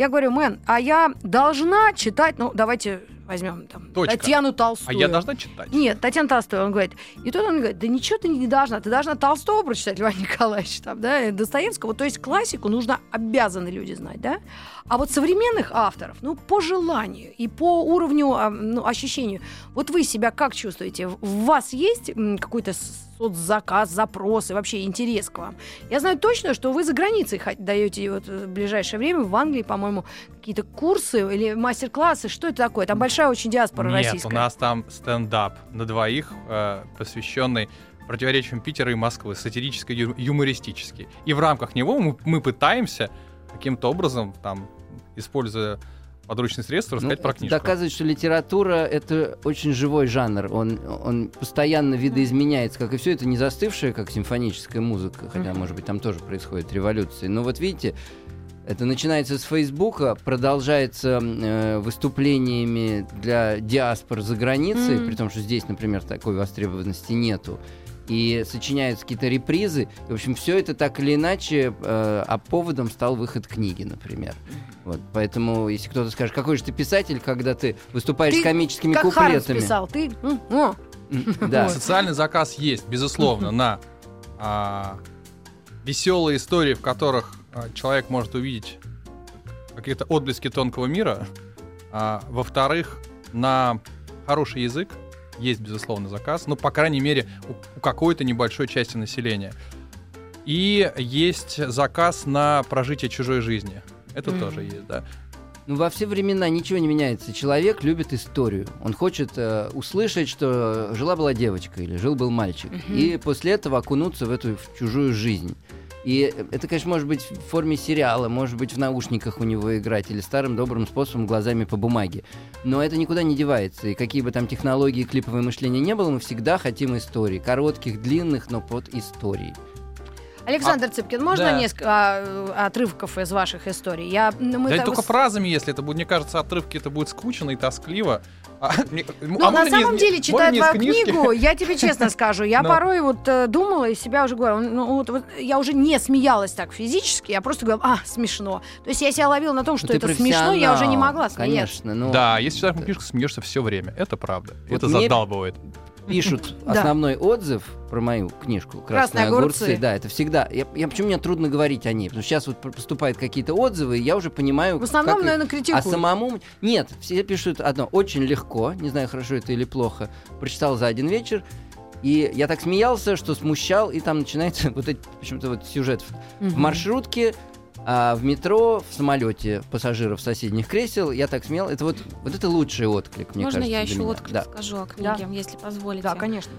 [SPEAKER 4] Я говорю, мэн, а я должна читать, ну, давайте возьмем там
[SPEAKER 6] Точка.
[SPEAKER 4] Татьяну
[SPEAKER 6] А
[SPEAKER 4] Толстую.
[SPEAKER 6] я должна читать?
[SPEAKER 4] Нет, Татьяна Толстая, он говорит. И тут он говорит, да ничего ты не должна, ты должна Толстого прочитать, Льва Николаевича, там, да, Достоевского. То есть классику нужно, обязаны люди знать, да? А вот современных авторов, ну, по желанию и по уровню, а, ну, ощущению, вот вы себя как чувствуете? В вас есть какой-то соцзаказ, запрос и вообще интерес к вам? Я знаю точно, что вы за границей даете вот э, в ближайшее время, в Англии, по-моему, какие-то курсы или мастер-классы. Что это такое? Там большая очень диаспора
[SPEAKER 6] Нет,
[SPEAKER 4] российская.
[SPEAKER 6] у нас там стендап на двоих, э, посвященный противоречиям Питера и Москвы, сатирический, ю- юмористический. И в рамках него мы, мы пытаемся каким-то образом, там, используя подручные средства, рассказать
[SPEAKER 7] Ну,
[SPEAKER 6] про книжку.
[SPEAKER 7] доказывает, что литература — это очень живой жанр. Он, он постоянно видоизменяется, как и все. Это не застывшая, как симфоническая музыка, хотя, может быть, там тоже происходит революция. Но вот видите, это начинается с Фейсбука, продолжается э, выступлениями для диаспор за границей,
[SPEAKER 4] Мгм.
[SPEAKER 7] при том, что здесь, например, такой востребованности нету. И сочиняются какие-то репризы. И, в общем, все это так или иначе, э, а поводом стал выход книги, например. Вот, поэтому, если кто-то скажет, какой же ты писатель, когда ты выступаешь
[SPEAKER 4] Ты
[SPEAKER 7] с комическими
[SPEAKER 4] как Хармс
[SPEAKER 7] куплетами.
[SPEAKER 4] писал, ты...
[SPEAKER 7] Да.
[SPEAKER 6] Социальный заказ есть, безусловно, на веселые истории, в которых а, человек может увидеть какие-то отблески тонкого мира. А, Во-вторых, на хороший язык есть, безусловно, заказ, ну, по крайней мере, у, у какой-то небольшой части населения. И есть заказ на прожитие чужой жизни. Это
[SPEAKER 4] Мгм.
[SPEAKER 6] тоже есть, да.
[SPEAKER 7] Ну, во все времена ничего не меняется. Человек любит историю. Он хочет э, услышать, что жила-была девочка или жил-был мальчик.
[SPEAKER 4] Мгм.
[SPEAKER 7] И после этого окунуться в эту в чужую жизнь. И это, конечно, может быть в форме сериала, может быть в наушниках у него играть или старым добрым способом глазами по бумаге. Но это никуда не девается. И какие бы там технологии клиповое мышление не было, мы всегда хотим историй. Коротких, длинных, но под истории.
[SPEAKER 4] Александр Цыпкин, можно
[SPEAKER 6] да.
[SPEAKER 4] несколько а, отрывков из ваших историй? Я, ну, мы
[SPEAKER 6] да и
[SPEAKER 4] там
[SPEAKER 6] только фразами, если это будет, мне кажется, отрывки это будет скучно и тоскливо. А, мне-
[SPEAKER 4] Ну,
[SPEAKER 6] а
[SPEAKER 4] на самом
[SPEAKER 6] из-
[SPEAKER 4] деле, читая твою книгу, я тебе честно скажу, я
[SPEAKER 6] Ну.
[SPEAKER 4] порой вот э, думала и себя уже говорила, ну, вот, вот я уже не смеялась так физически, я просто говорила, а, смешно. То есть я себя ловила на том, что
[SPEAKER 7] Ну, ты
[SPEAKER 4] это смешно, я уже не могла смеяться.
[SPEAKER 7] Конечно, ну,
[SPEAKER 6] Да, если читаешь книжку, смеешься все время. Это правда.
[SPEAKER 7] Вот
[SPEAKER 6] это
[SPEAKER 7] мне-
[SPEAKER 6] задалбывает.
[SPEAKER 7] Пишут основной отзыв про мою книжку
[SPEAKER 4] «Красные
[SPEAKER 7] «Красные,
[SPEAKER 4] огурцы».
[SPEAKER 7] огурцы». Да, это всегда. Я, я- почему мне трудно говорить о ней? Потому что сейчас вот поступают какие-то отзывы, и я уже понимаю...
[SPEAKER 4] В основном,
[SPEAKER 7] как
[SPEAKER 4] наверное,
[SPEAKER 7] А
[SPEAKER 4] критикуют.
[SPEAKER 7] самому... Нет, все пишут одно. Очень легко, не знаю, хорошо это или плохо. Прочитал за один вечер, и я так смеялся, что смущал, и там начинается вот эти, почему-то вот сюжет в, в маршрутке, а в метро, в самолете пассажиров соседних кресел, я так смеял. Это вот, вот это лучший отклик, мне
[SPEAKER 5] Можно
[SPEAKER 7] кажется,
[SPEAKER 5] я
[SPEAKER 7] для
[SPEAKER 5] еще
[SPEAKER 7] меня.
[SPEAKER 5] отклик
[SPEAKER 7] Да.
[SPEAKER 5] скажу о книге, если позволите?
[SPEAKER 4] Да, конечно.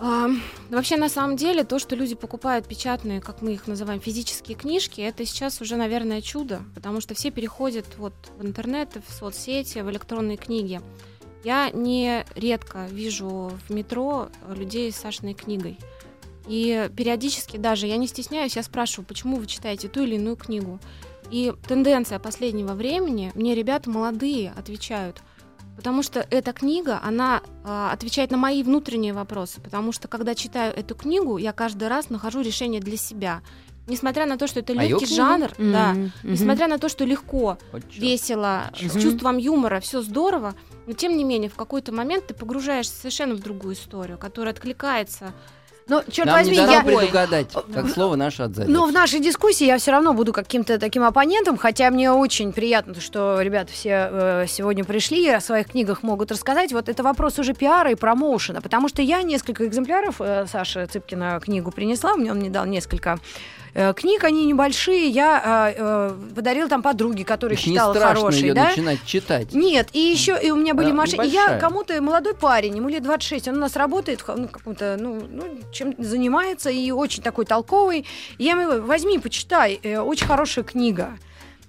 [SPEAKER 5] А, вообще, на самом деле, то, что люди покупают печатные, как мы их называем, физические книжки, это сейчас уже, наверное, чудо, потому что все переходят вот в интернет, в соцсети, в электронные книги. Я не редко вижу в метро людей с Сашиной книгой. И периодически даже, я не стесняюсь, я спрашиваю, почему вы читаете ту или иную книгу. И тенденция последнего времени, мне ребята молодые отвечают, потому что эта книга, она а, отвечает на мои внутренние вопросы, потому что когда читаю эту книгу, я каждый раз нахожу решение для себя. Несмотря на то, что это
[SPEAKER 7] А
[SPEAKER 5] легкий
[SPEAKER 7] книга?
[SPEAKER 5] жанр, да,
[SPEAKER 4] Мгм.
[SPEAKER 5] несмотря на то, что легко,
[SPEAKER 7] чёрт.
[SPEAKER 5] весело, с
[SPEAKER 4] Мгм.
[SPEAKER 5] чувством юмора, все здорово, но тем не менее в какой-то момент ты погружаешься совершенно в другую историю, которая откликается.
[SPEAKER 4] Но, черт
[SPEAKER 7] Нам
[SPEAKER 4] возьми,
[SPEAKER 7] не дано
[SPEAKER 4] я...
[SPEAKER 7] предугадать, как слово наше отзовется.
[SPEAKER 4] Но в нашей дискуссии я все равно буду каким-то таким оппонентом, хотя мне очень приятно, что ребята все э, сегодня пришли и о своих книгах могут рассказать. Вот это вопрос уже пиара и промоушена, потому что я несколько экземпляров э, Саши Цыпкина книгу принесла, мне он мне дал несколько книг, они небольшие, я э, э, подарила там подруге, которая
[SPEAKER 7] не
[SPEAKER 4] считала
[SPEAKER 7] страшно
[SPEAKER 4] хорошей,
[SPEAKER 7] ее
[SPEAKER 4] да?
[SPEAKER 7] начинать читать.
[SPEAKER 4] Нет, и еще и у меня были
[SPEAKER 7] Она
[SPEAKER 4] машины. Я кому-то молодой парень, ему лет 26, он у нас работает ну, каком-то, ну, ну, чем занимается, и очень такой толковый. Я ему говорю, возьми, почитай, э, очень хорошая книга.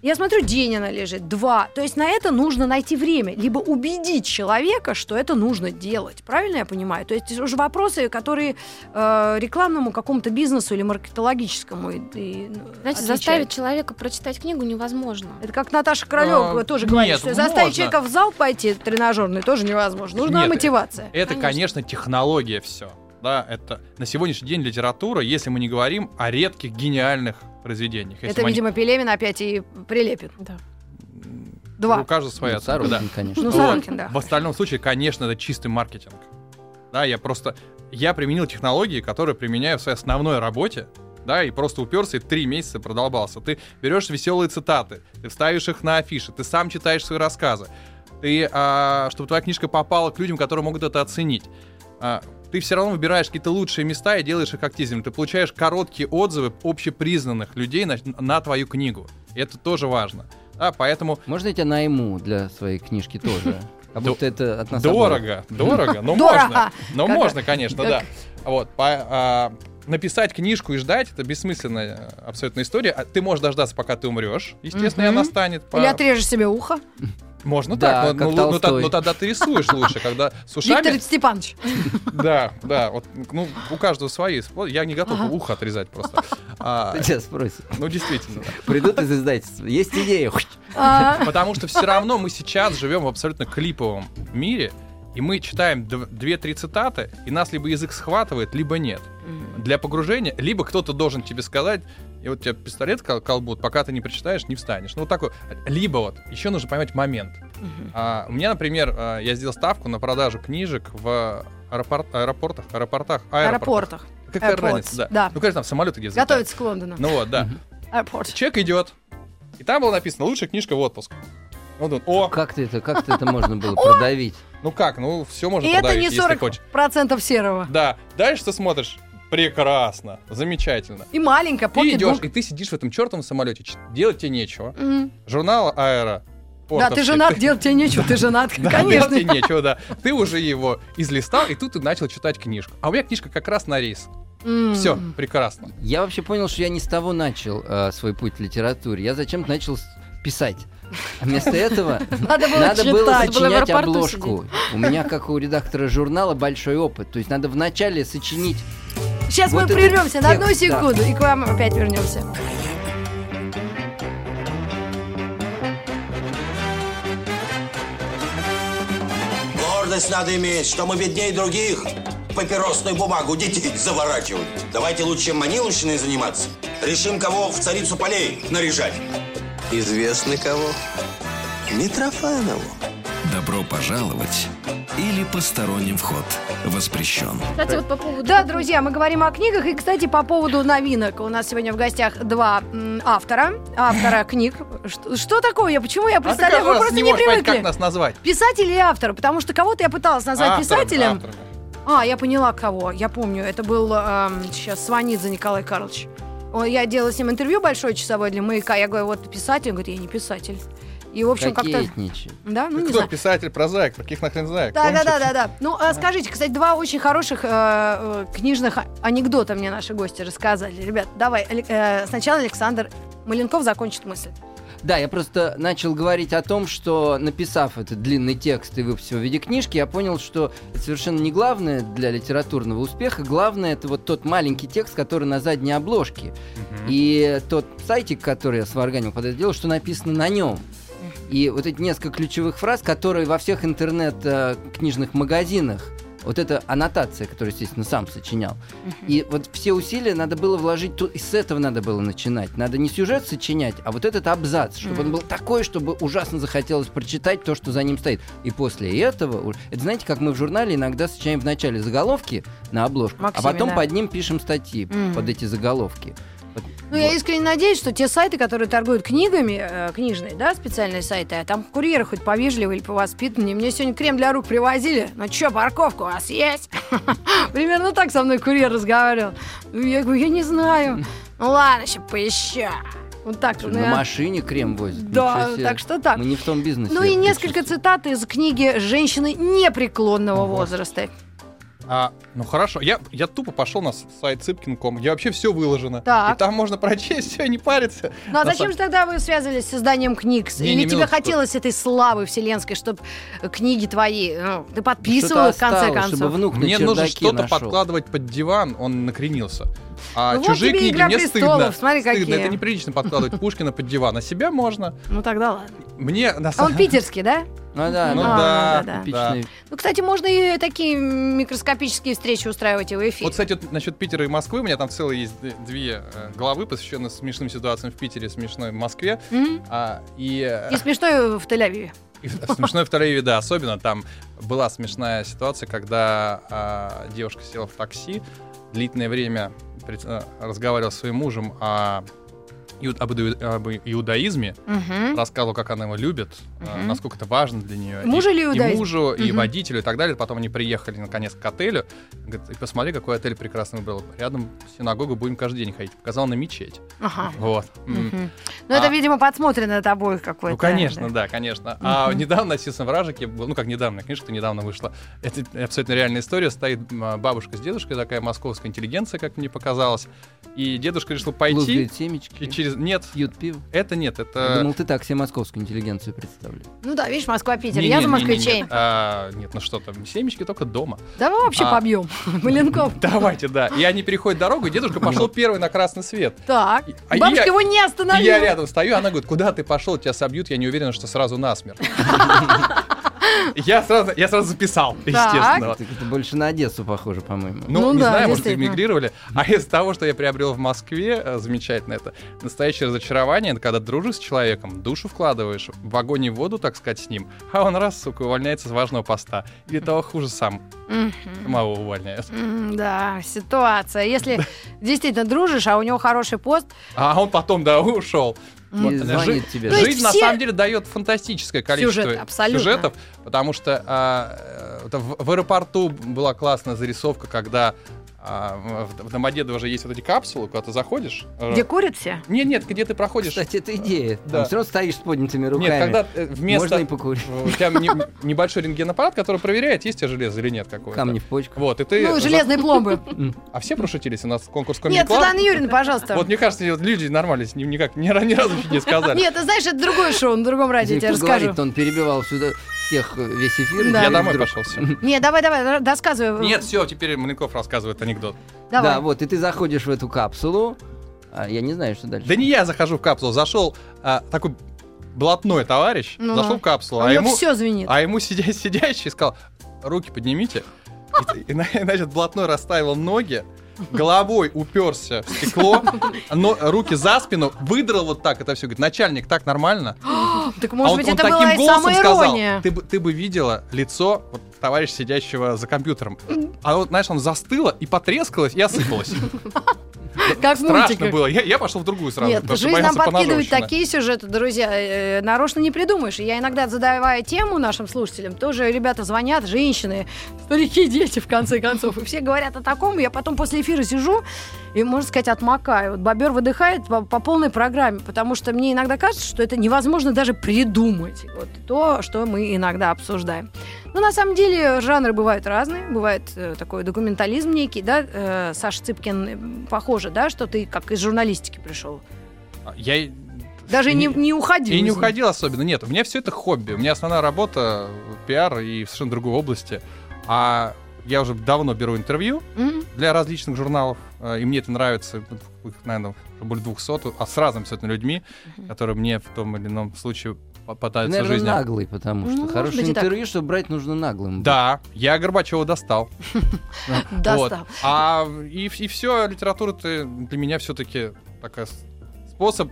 [SPEAKER 4] Я смотрю, день она лежит, два. То есть на это нужно найти время. Либо убедить человека, что это нужно делать. Правильно я понимаю? То есть это уже вопросы, которые э, рекламному какому-то бизнесу или маркетологическому. и- и, ну,
[SPEAKER 5] Знаете,
[SPEAKER 4] отвечают.
[SPEAKER 5] заставить человека прочитать книгу невозможно.
[SPEAKER 4] Это как Наташа Королева
[SPEAKER 6] А,
[SPEAKER 4] тоже
[SPEAKER 6] нет,
[SPEAKER 4] говорит, что заставить
[SPEAKER 6] можно.
[SPEAKER 4] человека в зал пойти тренажерный тоже невозможно. Нужна
[SPEAKER 6] Нет,
[SPEAKER 4] мотивация.
[SPEAKER 6] Это,
[SPEAKER 5] Конечно.
[SPEAKER 6] конечно, технология все. Да, это на сегодняшний день литература, если мы не говорим о редких гениальных произведениях. Если
[SPEAKER 4] Это,
[SPEAKER 6] не-
[SPEAKER 4] видимо, Пелевин опять и прилепит.
[SPEAKER 5] Да.
[SPEAKER 4] Два.
[SPEAKER 6] У каждого своя
[SPEAKER 7] Ну,
[SPEAKER 6] оценка, да.
[SPEAKER 7] Конечно.
[SPEAKER 4] Ну,
[SPEAKER 6] Вот.
[SPEAKER 4] Сорокин, да.
[SPEAKER 6] В остальном случае, конечно, это чистый маркетинг. Да, я просто... Я применил технологии, которые применяю в своей основной работе, да, и просто уперся и три месяца продолбался. Ты берешь веселые цитаты, ты ставишь их на афиши, ты сам читаешь свои рассказы, ты, а, чтобы твоя книжка попала к людям, которые могут это оценить. А, ты все равно выбираешь какие-то лучшие места и делаешь их активными. Ты получаешь короткие отзывы общепризнанных людей на, на твою книгу. Это тоже важно. Да, поэтому
[SPEAKER 7] Можно я тебя найму для своей книжки тоже? Как будто это от нас
[SPEAKER 6] Дорого, дорого, но можно. Но можно, конечно, да. Вот, по- а, написать книжку и ждать это бессмысленная э, абсолютно история. А Ты можешь дождаться, пока ты умрешь. Естественно, и
[SPEAKER 4] Мгм.
[SPEAKER 6] она станет. по-
[SPEAKER 4] Или отрежешь себе ухо.
[SPEAKER 6] Можно
[SPEAKER 7] Да,
[SPEAKER 6] так, но,
[SPEAKER 7] как
[SPEAKER 6] ну, ну, та-
[SPEAKER 7] Толстой.
[SPEAKER 6] но тогда ты рисуешь лучше, когда с ушами.
[SPEAKER 4] Виктор Степанович.
[SPEAKER 6] Да, да, вот, ну, у каждого свои. Я не готов
[SPEAKER 4] Ага.
[SPEAKER 6] ухо отрезать просто. А.
[SPEAKER 7] Тебя спросят.
[SPEAKER 6] ну, действительно. да.
[SPEAKER 7] Придут из издательства. Есть идея.
[SPEAKER 4] А,
[SPEAKER 6] Потому что все равно мы сейчас живем в абсолютно клиповом мире, и мы читаем дв- две-три цитаты, и нас либо язык схватывает, либо нет. Для погружения, либо кто-то должен тебе сказать, и вот тебе пистолет кол- колбут, пока ты не прочитаешь, не встанешь. Ну, вот такой. Либо вот, еще нужно поймать момент. А, у меня, например, а, я сделал ставку на продажу книжек в аэропорт, аэропортах, аэропортах,
[SPEAKER 4] аэропортах.
[SPEAKER 6] Какая
[SPEAKER 4] Airports,
[SPEAKER 6] разница, да.
[SPEAKER 4] да.
[SPEAKER 6] Ну, конечно, там самолеты где
[SPEAKER 4] Готовится к Лондону.
[SPEAKER 6] Ну вот, да.
[SPEAKER 4] Аэропорт.
[SPEAKER 6] Человек идет, и там было написано «Лучшая книжка в отпуск». Он думает, о,
[SPEAKER 7] Как ты это, как ты это можно было продавить?
[SPEAKER 6] Ну как, ну все можно
[SPEAKER 4] И это не
[SPEAKER 6] если
[SPEAKER 4] 40
[SPEAKER 6] хочешь.
[SPEAKER 4] процентов серого.
[SPEAKER 6] Да, дальше ты смотришь, прекрасно, замечательно.
[SPEAKER 4] И маленькая,
[SPEAKER 6] Ты идешь, и ты сидишь в этом чертовом самолете, делать тебе нечего.
[SPEAKER 4] Мгм.
[SPEAKER 6] Журнал Аэро.
[SPEAKER 4] Да, ты женат, делать тебе нечего, ты женат, конечно.
[SPEAKER 6] делать тебе нечего, да. Ты уже его излистал, и тут ты начал читать книжку. А у меня книжка как раз на рейс.
[SPEAKER 4] М.
[SPEAKER 6] Все, прекрасно.
[SPEAKER 7] Я вообще понял, что я не с того начал э, свой путь в литературе. Я зачем-то начал писать. А вместо этого
[SPEAKER 4] Надо было
[SPEAKER 7] надо было
[SPEAKER 4] читать.
[SPEAKER 5] Было
[SPEAKER 7] сочинять
[SPEAKER 5] аэропорту
[SPEAKER 7] обложку. У меня, как у редактора журнала, большой опыт. То есть надо вначале сочинить
[SPEAKER 4] Сейчас
[SPEAKER 7] Вот
[SPEAKER 4] мы прервемся на одну
[SPEAKER 7] текст, да.
[SPEAKER 4] секунду и к вам опять вернемся.
[SPEAKER 3] Гордость надо иметь, что мы беднее других. Папиросную бумагу детей заворачивают. Давайте лучше маниловщиной заниматься. Решим, кого в царицу полей наряжать. Известно кого? Митрофанову.
[SPEAKER 1] Добро пожаловать или посторонним вход воспрещен.
[SPEAKER 5] Кстати, вот по поводу...
[SPEAKER 4] Да, друзья, мы говорим о книгах. И, кстати, по поводу новинок. У нас сегодня в гостях два м, автора. Автора книг. Что, что такое? Я- Почему я
[SPEAKER 6] А
[SPEAKER 4] представляю? Вы просто
[SPEAKER 6] не понять, как
[SPEAKER 4] привыкли.
[SPEAKER 6] нас назвать.
[SPEAKER 4] Писатель или автор? Потому что кого-то я пыталась назвать писателем. А, я поняла кого. Я помню. Это был эм, сейчас Сванидзе Николай Карлович. Он- Я делала с ним интервью большое часовое для маяка. Я говорю, вот писатель. Он говорит, я не писатель. И, в общем, как-то... Да, ну
[SPEAKER 6] Ты
[SPEAKER 4] не
[SPEAKER 6] кто,
[SPEAKER 4] знаю.
[SPEAKER 6] писатель, прозаик, каких нахрен знаю?
[SPEAKER 4] Да, да,
[SPEAKER 6] Помните?
[SPEAKER 4] да, да, да. Ну, а скажите, кстати, два очень хороших э, э, книжных анекдота мне наши гости рассказали. Ребят, давай, э, сначала Александр Маленков закончит мысль.
[SPEAKER 7] Да, я просто начал говорить о том, что написав этот длинный текст и выпустив в виде книжки, я понял, что это совершенно не главное для литературного успеха. Главное это вот тот маленький текст, который на задней обложке. И тот сайтик, который я сварганил под это дело, что написано на нем. И вот эти несколько ключевых фраз, которые во всех интернет-книжных магазинах, вот эта аннотация, которую, естественно, сам сочинял. И вот все усилия надо было вложить, тут, и с этого надо было начинать. Надо не сюжет сочинять, а вот этот абзац, чтобы он был такой, чтобы ужасно захотелось прочитать то, что за ним стоит. И после этого, это знаете, как мы в журнале иногда сочиняем вначале заголовки на обложку,
[SPEAKER 4] Максиме,
[SPEAKER 7] а потом
[SPEAKER 4] да.
[SPEAKER 7] под ним пишем статьи
[SPEAKER 4] Мгм.
[SPEAKER 7] под эти заголовки. Вот.
[SPEAKER 4] Ну, я
[SPEAKER 7] Вот.
[SPEAKER 4] искренне надеюсь, что те сайты, которые торгуют книгами, э, книжные, да, специальные сайты, а там курьеры хоть повежливые или повоспитаннее. Мне сегодня крем для рук привозили. Ну что, парковка у вас есть? Примерно так со мной курьер разговаривал. Ну, Я говорю, я не знаю. Ну ладно, еще поищу. Вот так.
[SPEAKER 7] Что,
[SPEAKER 4] ну,
[SPEAKER 7] на
[SPEAKER 4] я-
[SPEAKER 7] машине крем возят.
[SPEAKER 4] Да, так что так.
[SPEAKER 7] Мы не в том бизнесе.
[SPEAKER 4] Ну и
[SPEAKER 7] я
[SPEAKER 4] несколько
[SPEAKER 7] чувствую.
[SPEAKER 4] цитат из книги «Женщины непреклонного возраста».
[SPEAKER 6] А, ну хорошо, я, я тупо пошел на сайт Цыпкин.ком, где вообще все выложено.
[SPEAKER 4] Так.
[SPEAKER 6] И там можно прочесть, все, не париться.
[SPEAKER 4] Ну а
[SPEAKER 6] На
[SPEAKER 4] зачем
[SPEAKER 6] самом-
[SPEAKER 4] же тогда вы связывались с созданием книг?
[SPEAKER 6] Не,
[SPEAKER 4] Или
[SPEAKER 6] не,
[SPEAKER 4] тебе
[SPEAKER 6] минуточку.
[SPEAKER 4] хотелось этой славы вселенской, чтобы книги твои, ну, ты подписывал в конце
[SPEAKER 7] осталось,
[SPEAKER 4] концов?
[SPEAKER 7] чтобы внук
[SPEAKER 6] Мне нужно что-то подкладывать под диван, он накренился. А
[SPEAKER 4] Ну вот
[SPEAKER 6] чужие
[SPEAKER 4] тебе
[SPEAKER 6] книги
[SPEAKER 4] «Игра
[SPEAKER 6] мне
[SPEAKER 4] престолов»,
[SPEAKER 6] стыдно.
[SPEAKER 4] смотри,
[SPEAKER 6] стыдно.
[SPEAKER 4] какие.
[SPEAKER 6] Это неприлично подкладывать Пушкина под диван. А себя можно.
[SPEAKER 4] Ну тогда ладно.
[SPEAKER 6] Мне на
[SPEAKER 4] А
[SPEAKER 6] самом
[SPEAKER 4] он питерский, да?
[SPEAKER 7] Ну да,
[SPEAKER 6] Ну
[SPEAKER 7] да.
[SPEAKER 6] да,
[SPEAKER 4] да. Ну, кстати, можно и такие микроскопические встречи устраивать и в эфире.
[SPEAKER 6] Вот, кстати, вот насчет Питера и Москвы, у меня там целые есть две э, главы, посвященные смешным ситуациям в Питере, смешной в Москве. А, и, э,
[SPEAKER 4] И смешной в Тель-Авиве.
[SPEAKER 6] смешной в Тель-Авиве, да, особенно там была смешная ситуация, когда а, девушка села в такси, длительное время э, разговаривала со своим мужем о, иу- об, об иудаизме,
[SPEAKER 4] Мгм.
[SPEAKER 6] рассказывала, как она его любит,
[SPEAKER 4] Мгм.
[SPEAKER 6] насколько это важно для нее.
[SPEAKER 4] Мужу
[SPEAKER 6] и,
[SPEAKER 4] или
[SPEAKER 6] и
[SPEAKER 4] иудаизм?
[SPEAKER 6] мужу, и
[SPEAKER 4] Мгм.
[SPEAKER 6] водителю, и так далее. Потом они приехали, наконец, к отелю. Говорит, «И посмотри, какой отель прекрасный выбрал. Рядом синагога, будем каждый день ходить. Показал на мечеть.
[SPEAKER 4] Ага.
[SPEAKER 6] Вот.
[SPEAKER 4] Мгм. Ну, это,
[SPEAKER 6] А-
[SPEAKER 4] видимо, подсмотрено тобой какой-то.
[SPEAKER 6] Ну, конечно,
[SPEAKER 4] да.
[SPEAKER 6] да, конечно. А недавно «Отец вражек» я был, ну, как недавно, книжка недавно вышла. Это абсолютно реальная история. Стоит бабушка с дедушкой, такая московская интеллигенция, как мне показалось. И дедушка решил пойти.
[SPEAKER 7] Лузгают семечки,
[SPEAKER 6] И через... Нет,
[SPEAKER 7] пьют пиво.
[SPEAKER 6] это нет,
[SPEAKER 7] Я
[SPEAKER 6] это...
[SPEAKER 7] думал, ты так себе московскую интеллигенцию представляешь.
[SPEAKER 4] Ну да, видишь, Москва-Питер.
[SPEAKER 6] Не,
[SPEAKER 4] Я
[SPEAKER 6] не,
[SPEAKER 4] за
[SPEAKER 6] не, не,
[SPEAKER 4] москвичей.
[SPEAKER 6] Нет, А, нет, ну что там, семечки только дома.
[SPEAKER 4] Давай вообще
[SPEAKER 6] А.
[SPEAKER 4] побьем. Маленков.
[SPEAKER 6] Давайте, да. И они переходят дорогу, и дедушка пошел первый на красный свет.
[SPEAKER 4] Так.
[SPEAKER 6] А
[SPEAKER 4] Бабушка
[SPEAKER 6] я-
[SPEAKER 4] его не остановила.
[SPEAKER 6] я рядом стою, она говорит, куда ты пошел, тебя собьют, я не уверен, что сразу насмерть. Я сразу, я сразу записал, естественно.
[SPEAKER 7] Так это больше на Одессу похоже, по-моему.
[SPEAKER 6] Ну,
[SPEAKER 4] Ну
[SPEAKER 6] не
[SPEAKER 4] да,
[SPEAKER 6] знаю, может, эмигрировали. А из того, что я приобрел в Москве, э, замечательно это. Настоящее разочарование, это когда дружишь с человеком, душу вкладываешь, в огонь и в воду, так сказать, с ним, а он раз, сука, увольняется с важного поста. Или того хуже сам. Самого увольняет.
[SPEAKER 4] Да, ситуация. Если действительно дружишь, а у него хороший пост,
[SPEAKER 6] А он потом, да, ушел. Вот,
[SPEAKER 7] звонит
[SPEAKER 6] жи-
[SPEAKER 7] тебе.
[SPEAKER 6] Жизнь на
[SPEAKER 4] все-
[SPEAKER 6] самом деле дает фантастическое количество
[SPEAKER 4] Сюжет,
[SPEAKER 6] сюжетов, потому что а, э, это в, в аэропорту была классная зарисовка, когда а, в, в Домодедово же есть вот эти капсулы, куда ты заходишь. э,
[SPEAKER 4] где курят все.
[SPEAKER 6] Нет, нет, где ты проходишь.
[SPEAKER 7] Кстати, это идея.
[SPEAKER 6] Да.
[SPEAKER 7] Там все равно стоишь с поднятыми руками.
[SPEAKER 6] Нет, когда э, вместо
[SPEAKER 7] Можно и покурить.
[SPEAKER 6] у тебя не- небольшой рентгенаппарат, который проверяет, есть у тебя железо или нет какое-то.
[SPEAKER 7] Камни в почку.
[SPEAKER 6] Вот, и ты...
[SPEAKER 4] Ну,
[SPEAKER 6] за-
[SPEAKER 4] железные пломбы.
[SPEAKER 6] А все прошутились? У нас конкурс
[SPEAKER 4] Нет,
[SPEAKER 6] комик
[SPEAKER 4] Светлана Юрьевна, пожалуйста.
[SPEAKER 6] Вот мне кажется, люди нормально с ним никак ни, ни разу не сказали.
[SPEAKER 4] Нет, ты знаешь, это другое шоу, на другом радио тебе расскажу.
[SPEAKER 7] он перебивал сюда всех э, весь эфир. и
[SPEAKER 4] Да.
[SPEAKER 6] Я домой
[SPEAKER 7] вдруг-
[SPEAKER 6] пошел, все.
[SPEAKER 4] Нет, давай, давай, рассказывай.
[SPEAKER 6] Нет, все, теперь Маленков рассказывает анекдот.
[SPEAKER 4] Давай.
[SPEAKER 7] Да, вот, и ты заходишь в эту капсулу. А, я не знаю, что дальше.
[SPEAKER 6] Да не я захожу в капсулу, зашел а, такой блатной товарищ,
[SPEAKER 4] Ну,
[SPEAKER 6] зашел в капсулу,
[SPEAKER 4] У
[SPEAKER 6] а
[SPEAKER 4] него
[SPEAKER 6] ему,
[SPEAKER 4] все звенит.
[SPEAKER 6] а ему сидя, сидящий сказал, руки поднимите. И, и, на- значит, блатной расставил ноги, головой уперся в стекло, но руки за спину, выдрал вот так это все. Говорит, начальник, так нормально?
[SPEAKER 4] Так
[SPEAKER 6] а
[SPEAKER 4] может
[SPEAKER 6] он,
[SPEAKER 4] быть,
[SPEAKER 6] он
[SPEAKER 4] это
[SPEAKER 6] таким
[SPEAKER 4] была
[SPEAKER 6] голосом сказал, ты бы, ты бы видела лицо вот, товарища, сидящего за компьютером. А вот, знаешь, он застыло и потрескалось, и осыпалось.
[SPEAKER 4] Как
[SPEAKER 6] Страшно
[SPEAKER 4] мультиках.
[SPEAKER 6] было. Я, я пошел в другую сразу.
[SPEAKER 4] Нет, жизнь нам подкидывает такие сюжеты, друзья, э, нарочно не придумаешь. Я иногда, задавая тему нашим слушателям, тоже ребята звонят, женщины, старики, дети, в конце концов, и все говорят о таком, я потом после эфира сижу и, можно сказать, отмокаю. Вот бобер выдыхает по, по полной программе, потому что мне иногда кажется, что это невозможно даже придумать. Вот то, что мы иногда обсуждаем. Но на самом деле жанры бывают разные. Бывает э, такой документализм некий, да, э, Саша Цыпкин, э, похоже, да, что ты как из журналистики пришел.
[SPEAKER 6] А, Я
[SPEAKER 4] Даже не, не уходил.
[SPEAKER 6] И не уходил особенно. Нет, у меня все это хобби. У меня основная работа — пиар и в совершенно другой области. А я уже давно беру интервью
[SPEAKER 4] Мгм.
[SPEAKER 6] для различных журналов, э, и мне это нравится, их, наверное, более 200, а с разными абсолютно людьми, которые мне в том или ином случае попадаются
[SPEAKER 7] наверное,
[SPEAKER 6] жизни.
[SPEAKER 7] наглый, потому что
[SPEAKER 4] Ну,
[SPEAKER 7] хорошее интервью, чтобы брать, нужно наглым. быть.
[SPEAKER 6] Да, я Горбачева достал.
[SPEAKER 4] Достал.
[SPEAKER 6] А и, все, литература для меня все-таки такая с- способ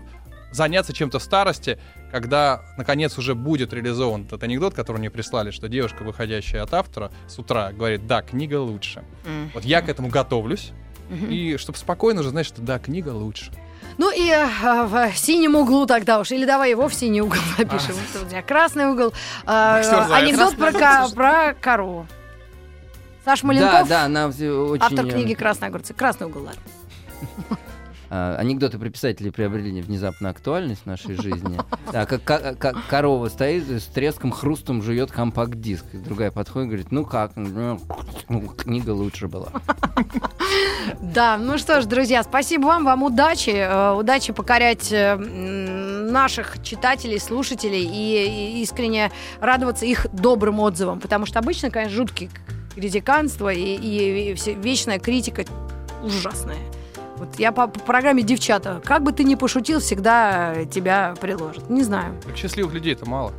[SPEAKER 6] заняться чем-то в старости, когда, наконец, уже будет реализован этот анекдот, который мне прислали, что девушка, выходящая от автора, с утра говорит, да, книга лучше. Вот я к этому готовлюсь, и чтобы спокойно уже знать, что да, книга лучше.
[SPEAKER 4] Ну и э, в синем углу тогда уж. Или давай его в синий угол напишем. Вот у тебя красный угол. А, анекдот про, ко- про корову. Саш
[SPEAKER 7] Да,
[SPEAKER 4] Маленков,
[SPEAKER 7] да, она всё очень...
[SPEAKER 4] автор
[SPEAKER 7] э,
[SPEAKER 4] книги «Красные огурцы». Красный угол, ладно.
[SPEAKER 7] А, анекдоты про писателей приобрели внезапно актуальность в нашей жизни. Да, как, как- как корова стоит с треском, хрустом жует компакт-диск. Другая подходит и говорит, ну как? Ну, книга лучше была.
[SPEAKER 4] Да, ну что ж, друзья, спасибо вам, вам удачи, э, удачи покорять э, наших читателей, слушателей и, искренне радоваться их добрым отзывам, потому что обычно, конечно, жуткие критиканство и, и- и вечная критика ужасная. Вот я по, программе «Девчата», как бы ты ни пошутил, всегда э, тебя приложат. Не знаю.
[SPEAKER 6] Так счастливых людей-то мало.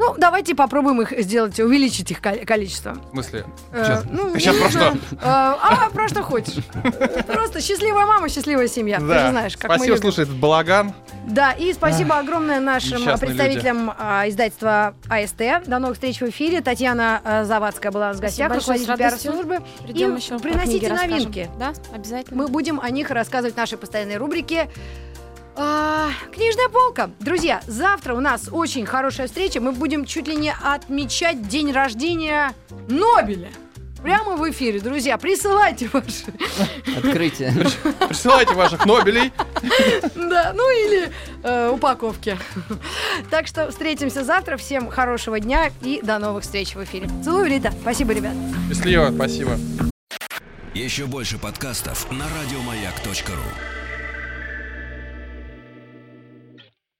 [SPEAKER 4] Ну, давайте попробуем их сделать, увеличить их ко- количество.
[SPEAKER 6] В смысле?
[SPEAKER 4] Э,
[SPEAKER 6] Сейчас-
[SPEAKER 4] ну,
[SPEAKER 6] сейчас про
[SPEAKER 4] знаю. Э, А, про что хочешь. Просто счастливая мама, счастливая семья. Ты же знаешь, как мы
[SPEAKER 6] Спасибо,
[SPEAKER 4] любим.
[SPEAKER 6] слушай, этот балаган.
[SPEAKER 4] Да, и спасибо огромное нашим а, представителям а, издательства АСТ. До новых встреч в эфире. Татьяна а, Завадская была у нас в гостях,
[SPEAKER 5] большое, с
[SPEAKER 4] руководитель
[SPEAKER 5] радостью.
[SPEAKER 4] пиар-службы.
[SPEAKER 5] Придем
[SPEAKER 4] И
[SPEAKER 5] еще
[SPEAKER 4] приносите новинки.
[SPEAKER 5] Да, обязательно.
[SPEAKER 4] Мы будем о них рассказывать в нашей постоянной рубрике. А, книжная полка. Друзья, завтра у нас очень хорошая встреча. Мы будем чуть ли не отмечать день рождения Нобеля. Прямо в эфире, друзья. Присылайте ваши.
[SPEAKER 7] Открытие.
[SPEAKER 6] Присылайте ваших Нобелей.
[SPEAKER 4] Да, ну или э, упаковки. Так что встретимся завтра. Всем хорошего дня и до новых встреч в эфире. Целую, Рита. Спасибо, ребят.
[SPEAKER 6] Счастливо, спасибо.
[SPEAKER 1] Еще больше подкастов на радиомаяк.ру.